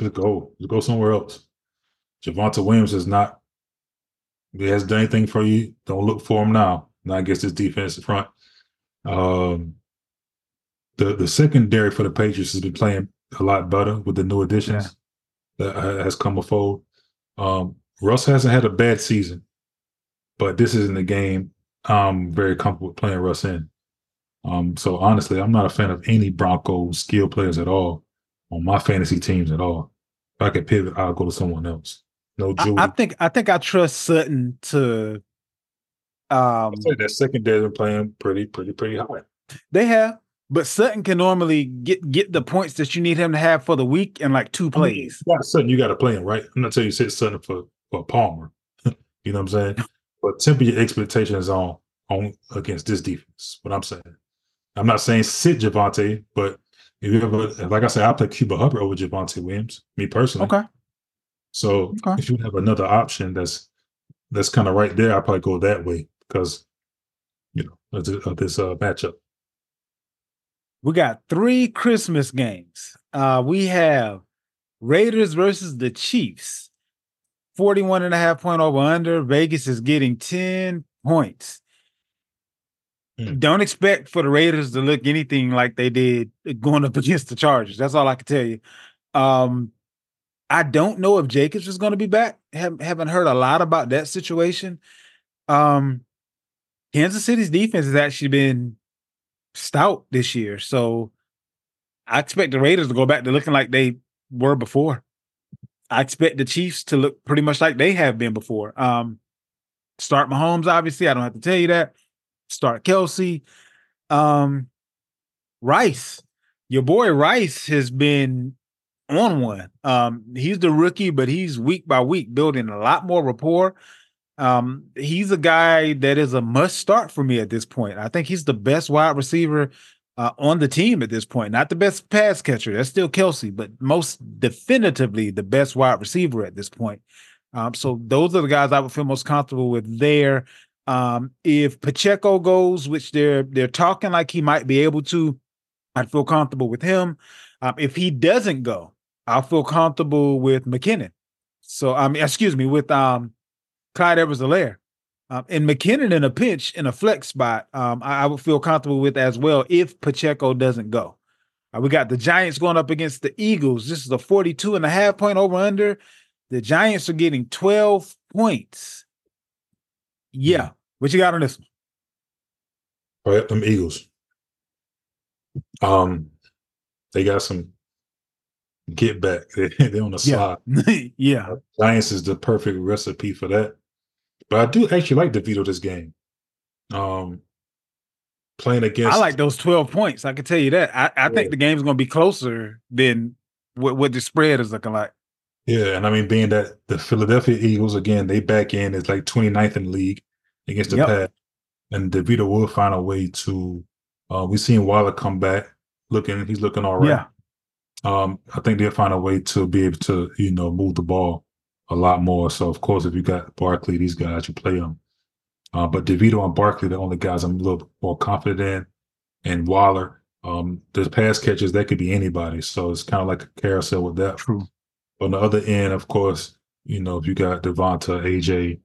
let's go. Let's go somewhere else. Javonte Williams is not. He hasn't done anything for you. Don't look for him now. Not against this defensive front. Um, the the secondary for the Patriots has been playing a lot better with the new additions that has come afold. Um, Russ hasn't had a bad season, but this isn't the game I'm very comfortable with playing Russ in. Um, so honestly, I'm not a fan of any Broncos skill players at all on my fantasy teams at all. If I could pivot, I'll go to someone else. No I, Judy. I think I think I trust Sutton to um I'd say that secondary been playing pretty, pretty, pretty high. they have, but Sutton can normally get get the points that you need him to have for the week in like two I mean, plays. Sutton, you got to play him, right? I'm not telling you sit Sutton for, for Palmer. you know what I'm saying? But temper your expectations on on against this defense. What I'm saying. I'm not saying sit Javonte, but if you ever, like I said, I play Chuba Hubbard over Javonte Williams. Me personally. Okay. So Okay. if you have another option that's that's kind of right there, I probably go that way because you know of this, of this uh, matchup. We got three Christmas games. Uh, we have Raiders versus the Chiefs. 41 and a half point over under. Vegas is getting 10 points. Hmm. Don't expect for the Raiders to look anything like they did going up against the Chargers. That's all I can tell you. Um, I don't know if Jacobs is going to be back. Haven't, haven't heard a lot about that situation. Um, Kansas City's defense has actually been stout this year. So I expect the Raiders to go back to looking like they were before. I expect the Chiefs to look pretty much like they have been before. Um, start Mahomes, obviously. I don't have to tell you that. Start Kelce. Um, Rice, your boy Rice has been on one. Um, he's the rookie, but he's week by week building a lot more rapport. Um, he's a guy that is a must start for me at this point. I think he's the best wide receiver uh, on the team at this point. Not the best pass catcher, that's still Kelce, but most definitively the best wide receiver at this point. Um, so those are the guys I would feel most comfortable with there. Um, if Pacheco goes, which they're they're talking like he might be able to, I'd feel comfortable with him. Um, if he doesn't go, I'll feel comfortable with McKinnon. So I mean, excuse me, with um Clyde Edwards-Helaire. Um, and McKinnon in a pinch in a flex spot, um, I, I, would feel comfortable with as well if Pacheco doesn't go. Uh, we got the Giants going up against the Eagles. This is a 42 and a half point over under. The Giants are getting 12 points. Yeah. What you got on this one? All right, them Eagles. Um, they got some get back. They're on the slide. Yeah. yeah. Giants is the perfect recipe for that. But I do actually like DeVito this game. Um, playing against. I like those twelve points. I can tell you that. I, I yeah. think the game's going to be closer than what, what the spread is looking like. Yeah, and I mean, being that the Philadelphia Eagles again, they back in is like 29th in the league against the yep. pass, and DeVito will find a way to. Uh, we've seen Waller come back, looking he's looking all right. Yeah. Um, I think they'll find a way to be able to you know move the ball a lot more. So of course, if you got Barkley, these guys you play them. Uh, but DeVito and Barkley, the only guys I'm a little more confident in, and Waller. Um, the pass catches that could be anybody, so it's kind of like a carousel with that. True. On the other end, of course, you know if you got Devonta, AJ,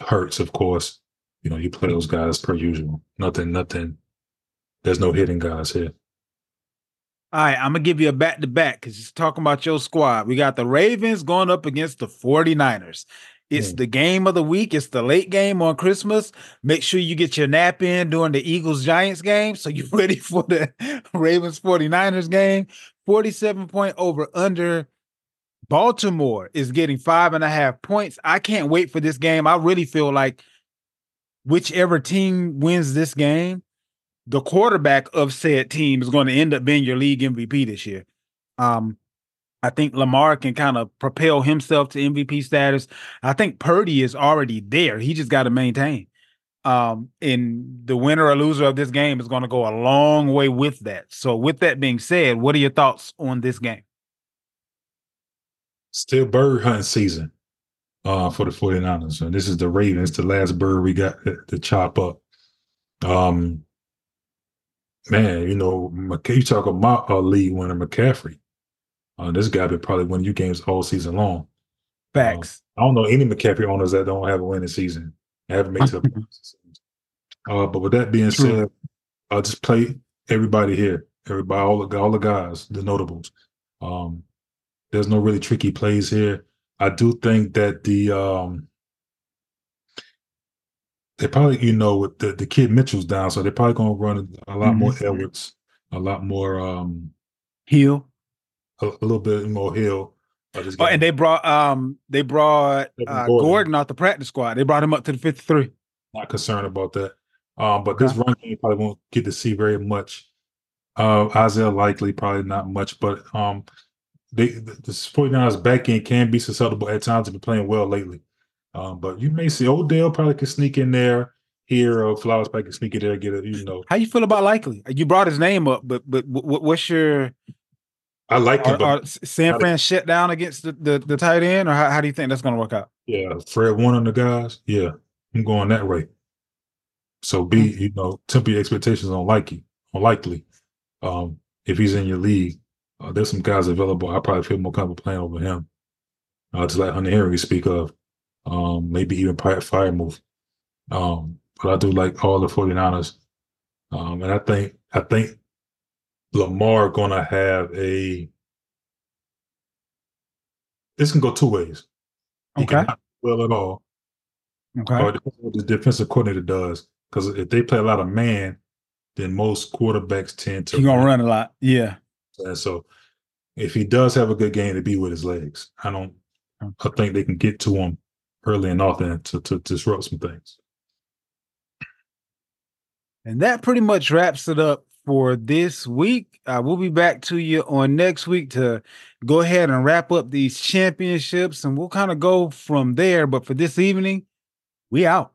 Hurts, of course, you know you play those guys per usual. Nothing, nothing. There's no hitting guys here. All right, I'm gonna give you a back to back because it's talking about your squad. We got the Ravens going up against the 49ers. It's mm. the game of the week. It's the late game on Christmas. Make sure you get your nap in during the Eagles Giants game so you're ready for the Ravens 49ers game. 47 point over under. Baltimore is getting five and a half points. I can't wait for this game. I really feel like whichever team wins this game, the quarterback of said team is going to end up being your league MVP this year. Um, I think Lamar can kind of propel himself to MVP status. I think Purdy is already there. He just got to maintain. Um, and the winner or loser of this game is going to go a long way with that. So, with that being said, what are your thoughts on this game? Still bird hunting season uh, for the 49ers. And this is the Ravens, the last bird we got to, to chop up. Um, man, you know, you talk about a league winner McCaffrey. Uh, this guy been probably winning you games all season long. Facts. Uh, I don't know any McCaffrey owners that don't have a winning season. haven't made to the uh, But with that being said, I'll just play everybody here, everybody, all the all the guys, the notables. Um, there's no really tricky plays here. I do think that the um, they probably, you know, with the, the kid Mitchell's down, so they're probably gonna run a lot mm-hmm. more Edwards, a lot more um Hill, a, a little bit more Hill. Oh, and they brought um they brought uh, Gordon. Gordon off the practice squad. They brought him up to the 53. Not concerned about that. Um, but okay. this run game probably won't get to see very much. Uh Isaiah Likely probably not much, but um they the, the 49ers back end can be susceptible at times. They've been playing well lately. Um, but you may see Odell probably could sneak in there here, or Flowers probably could sneak in there, get it. You know, how you feel about Likely? You brought his name up, but but what's your? I like him. Are, are San Fran shut down against the, the, the tight end, or how, how do you think that's going to work out? Yeah, Fred, one of the guys. Yeah, I'm going that way. So be mm-hmm. you know temper your expectations on likely, on likely. Um, if he's in your league, uh, there's some guys available. I probably feel more comfortable playing over him. Uh, just like Hunter Henry speak of um, maybe even Pat Freiermuth. Um, but I do like all the 49ers. Um, and I think I think Lamar gonna have a this can go two ways. He okay. well at all. Okay. Or what the defensive coordinator does. Because if they play a lot of man, then most quarterbacks tend to He's gonna run a lot. Yeah. And so if he does have a good game to be with his legs, I don't I think they can get to him early and often to, to disrupt some things. And that pretty much wraps it up for this week. Uh, we'll be back to you on next week to go ahead and wrap up these championships and we'll kind of go from there. But for this evening, we out.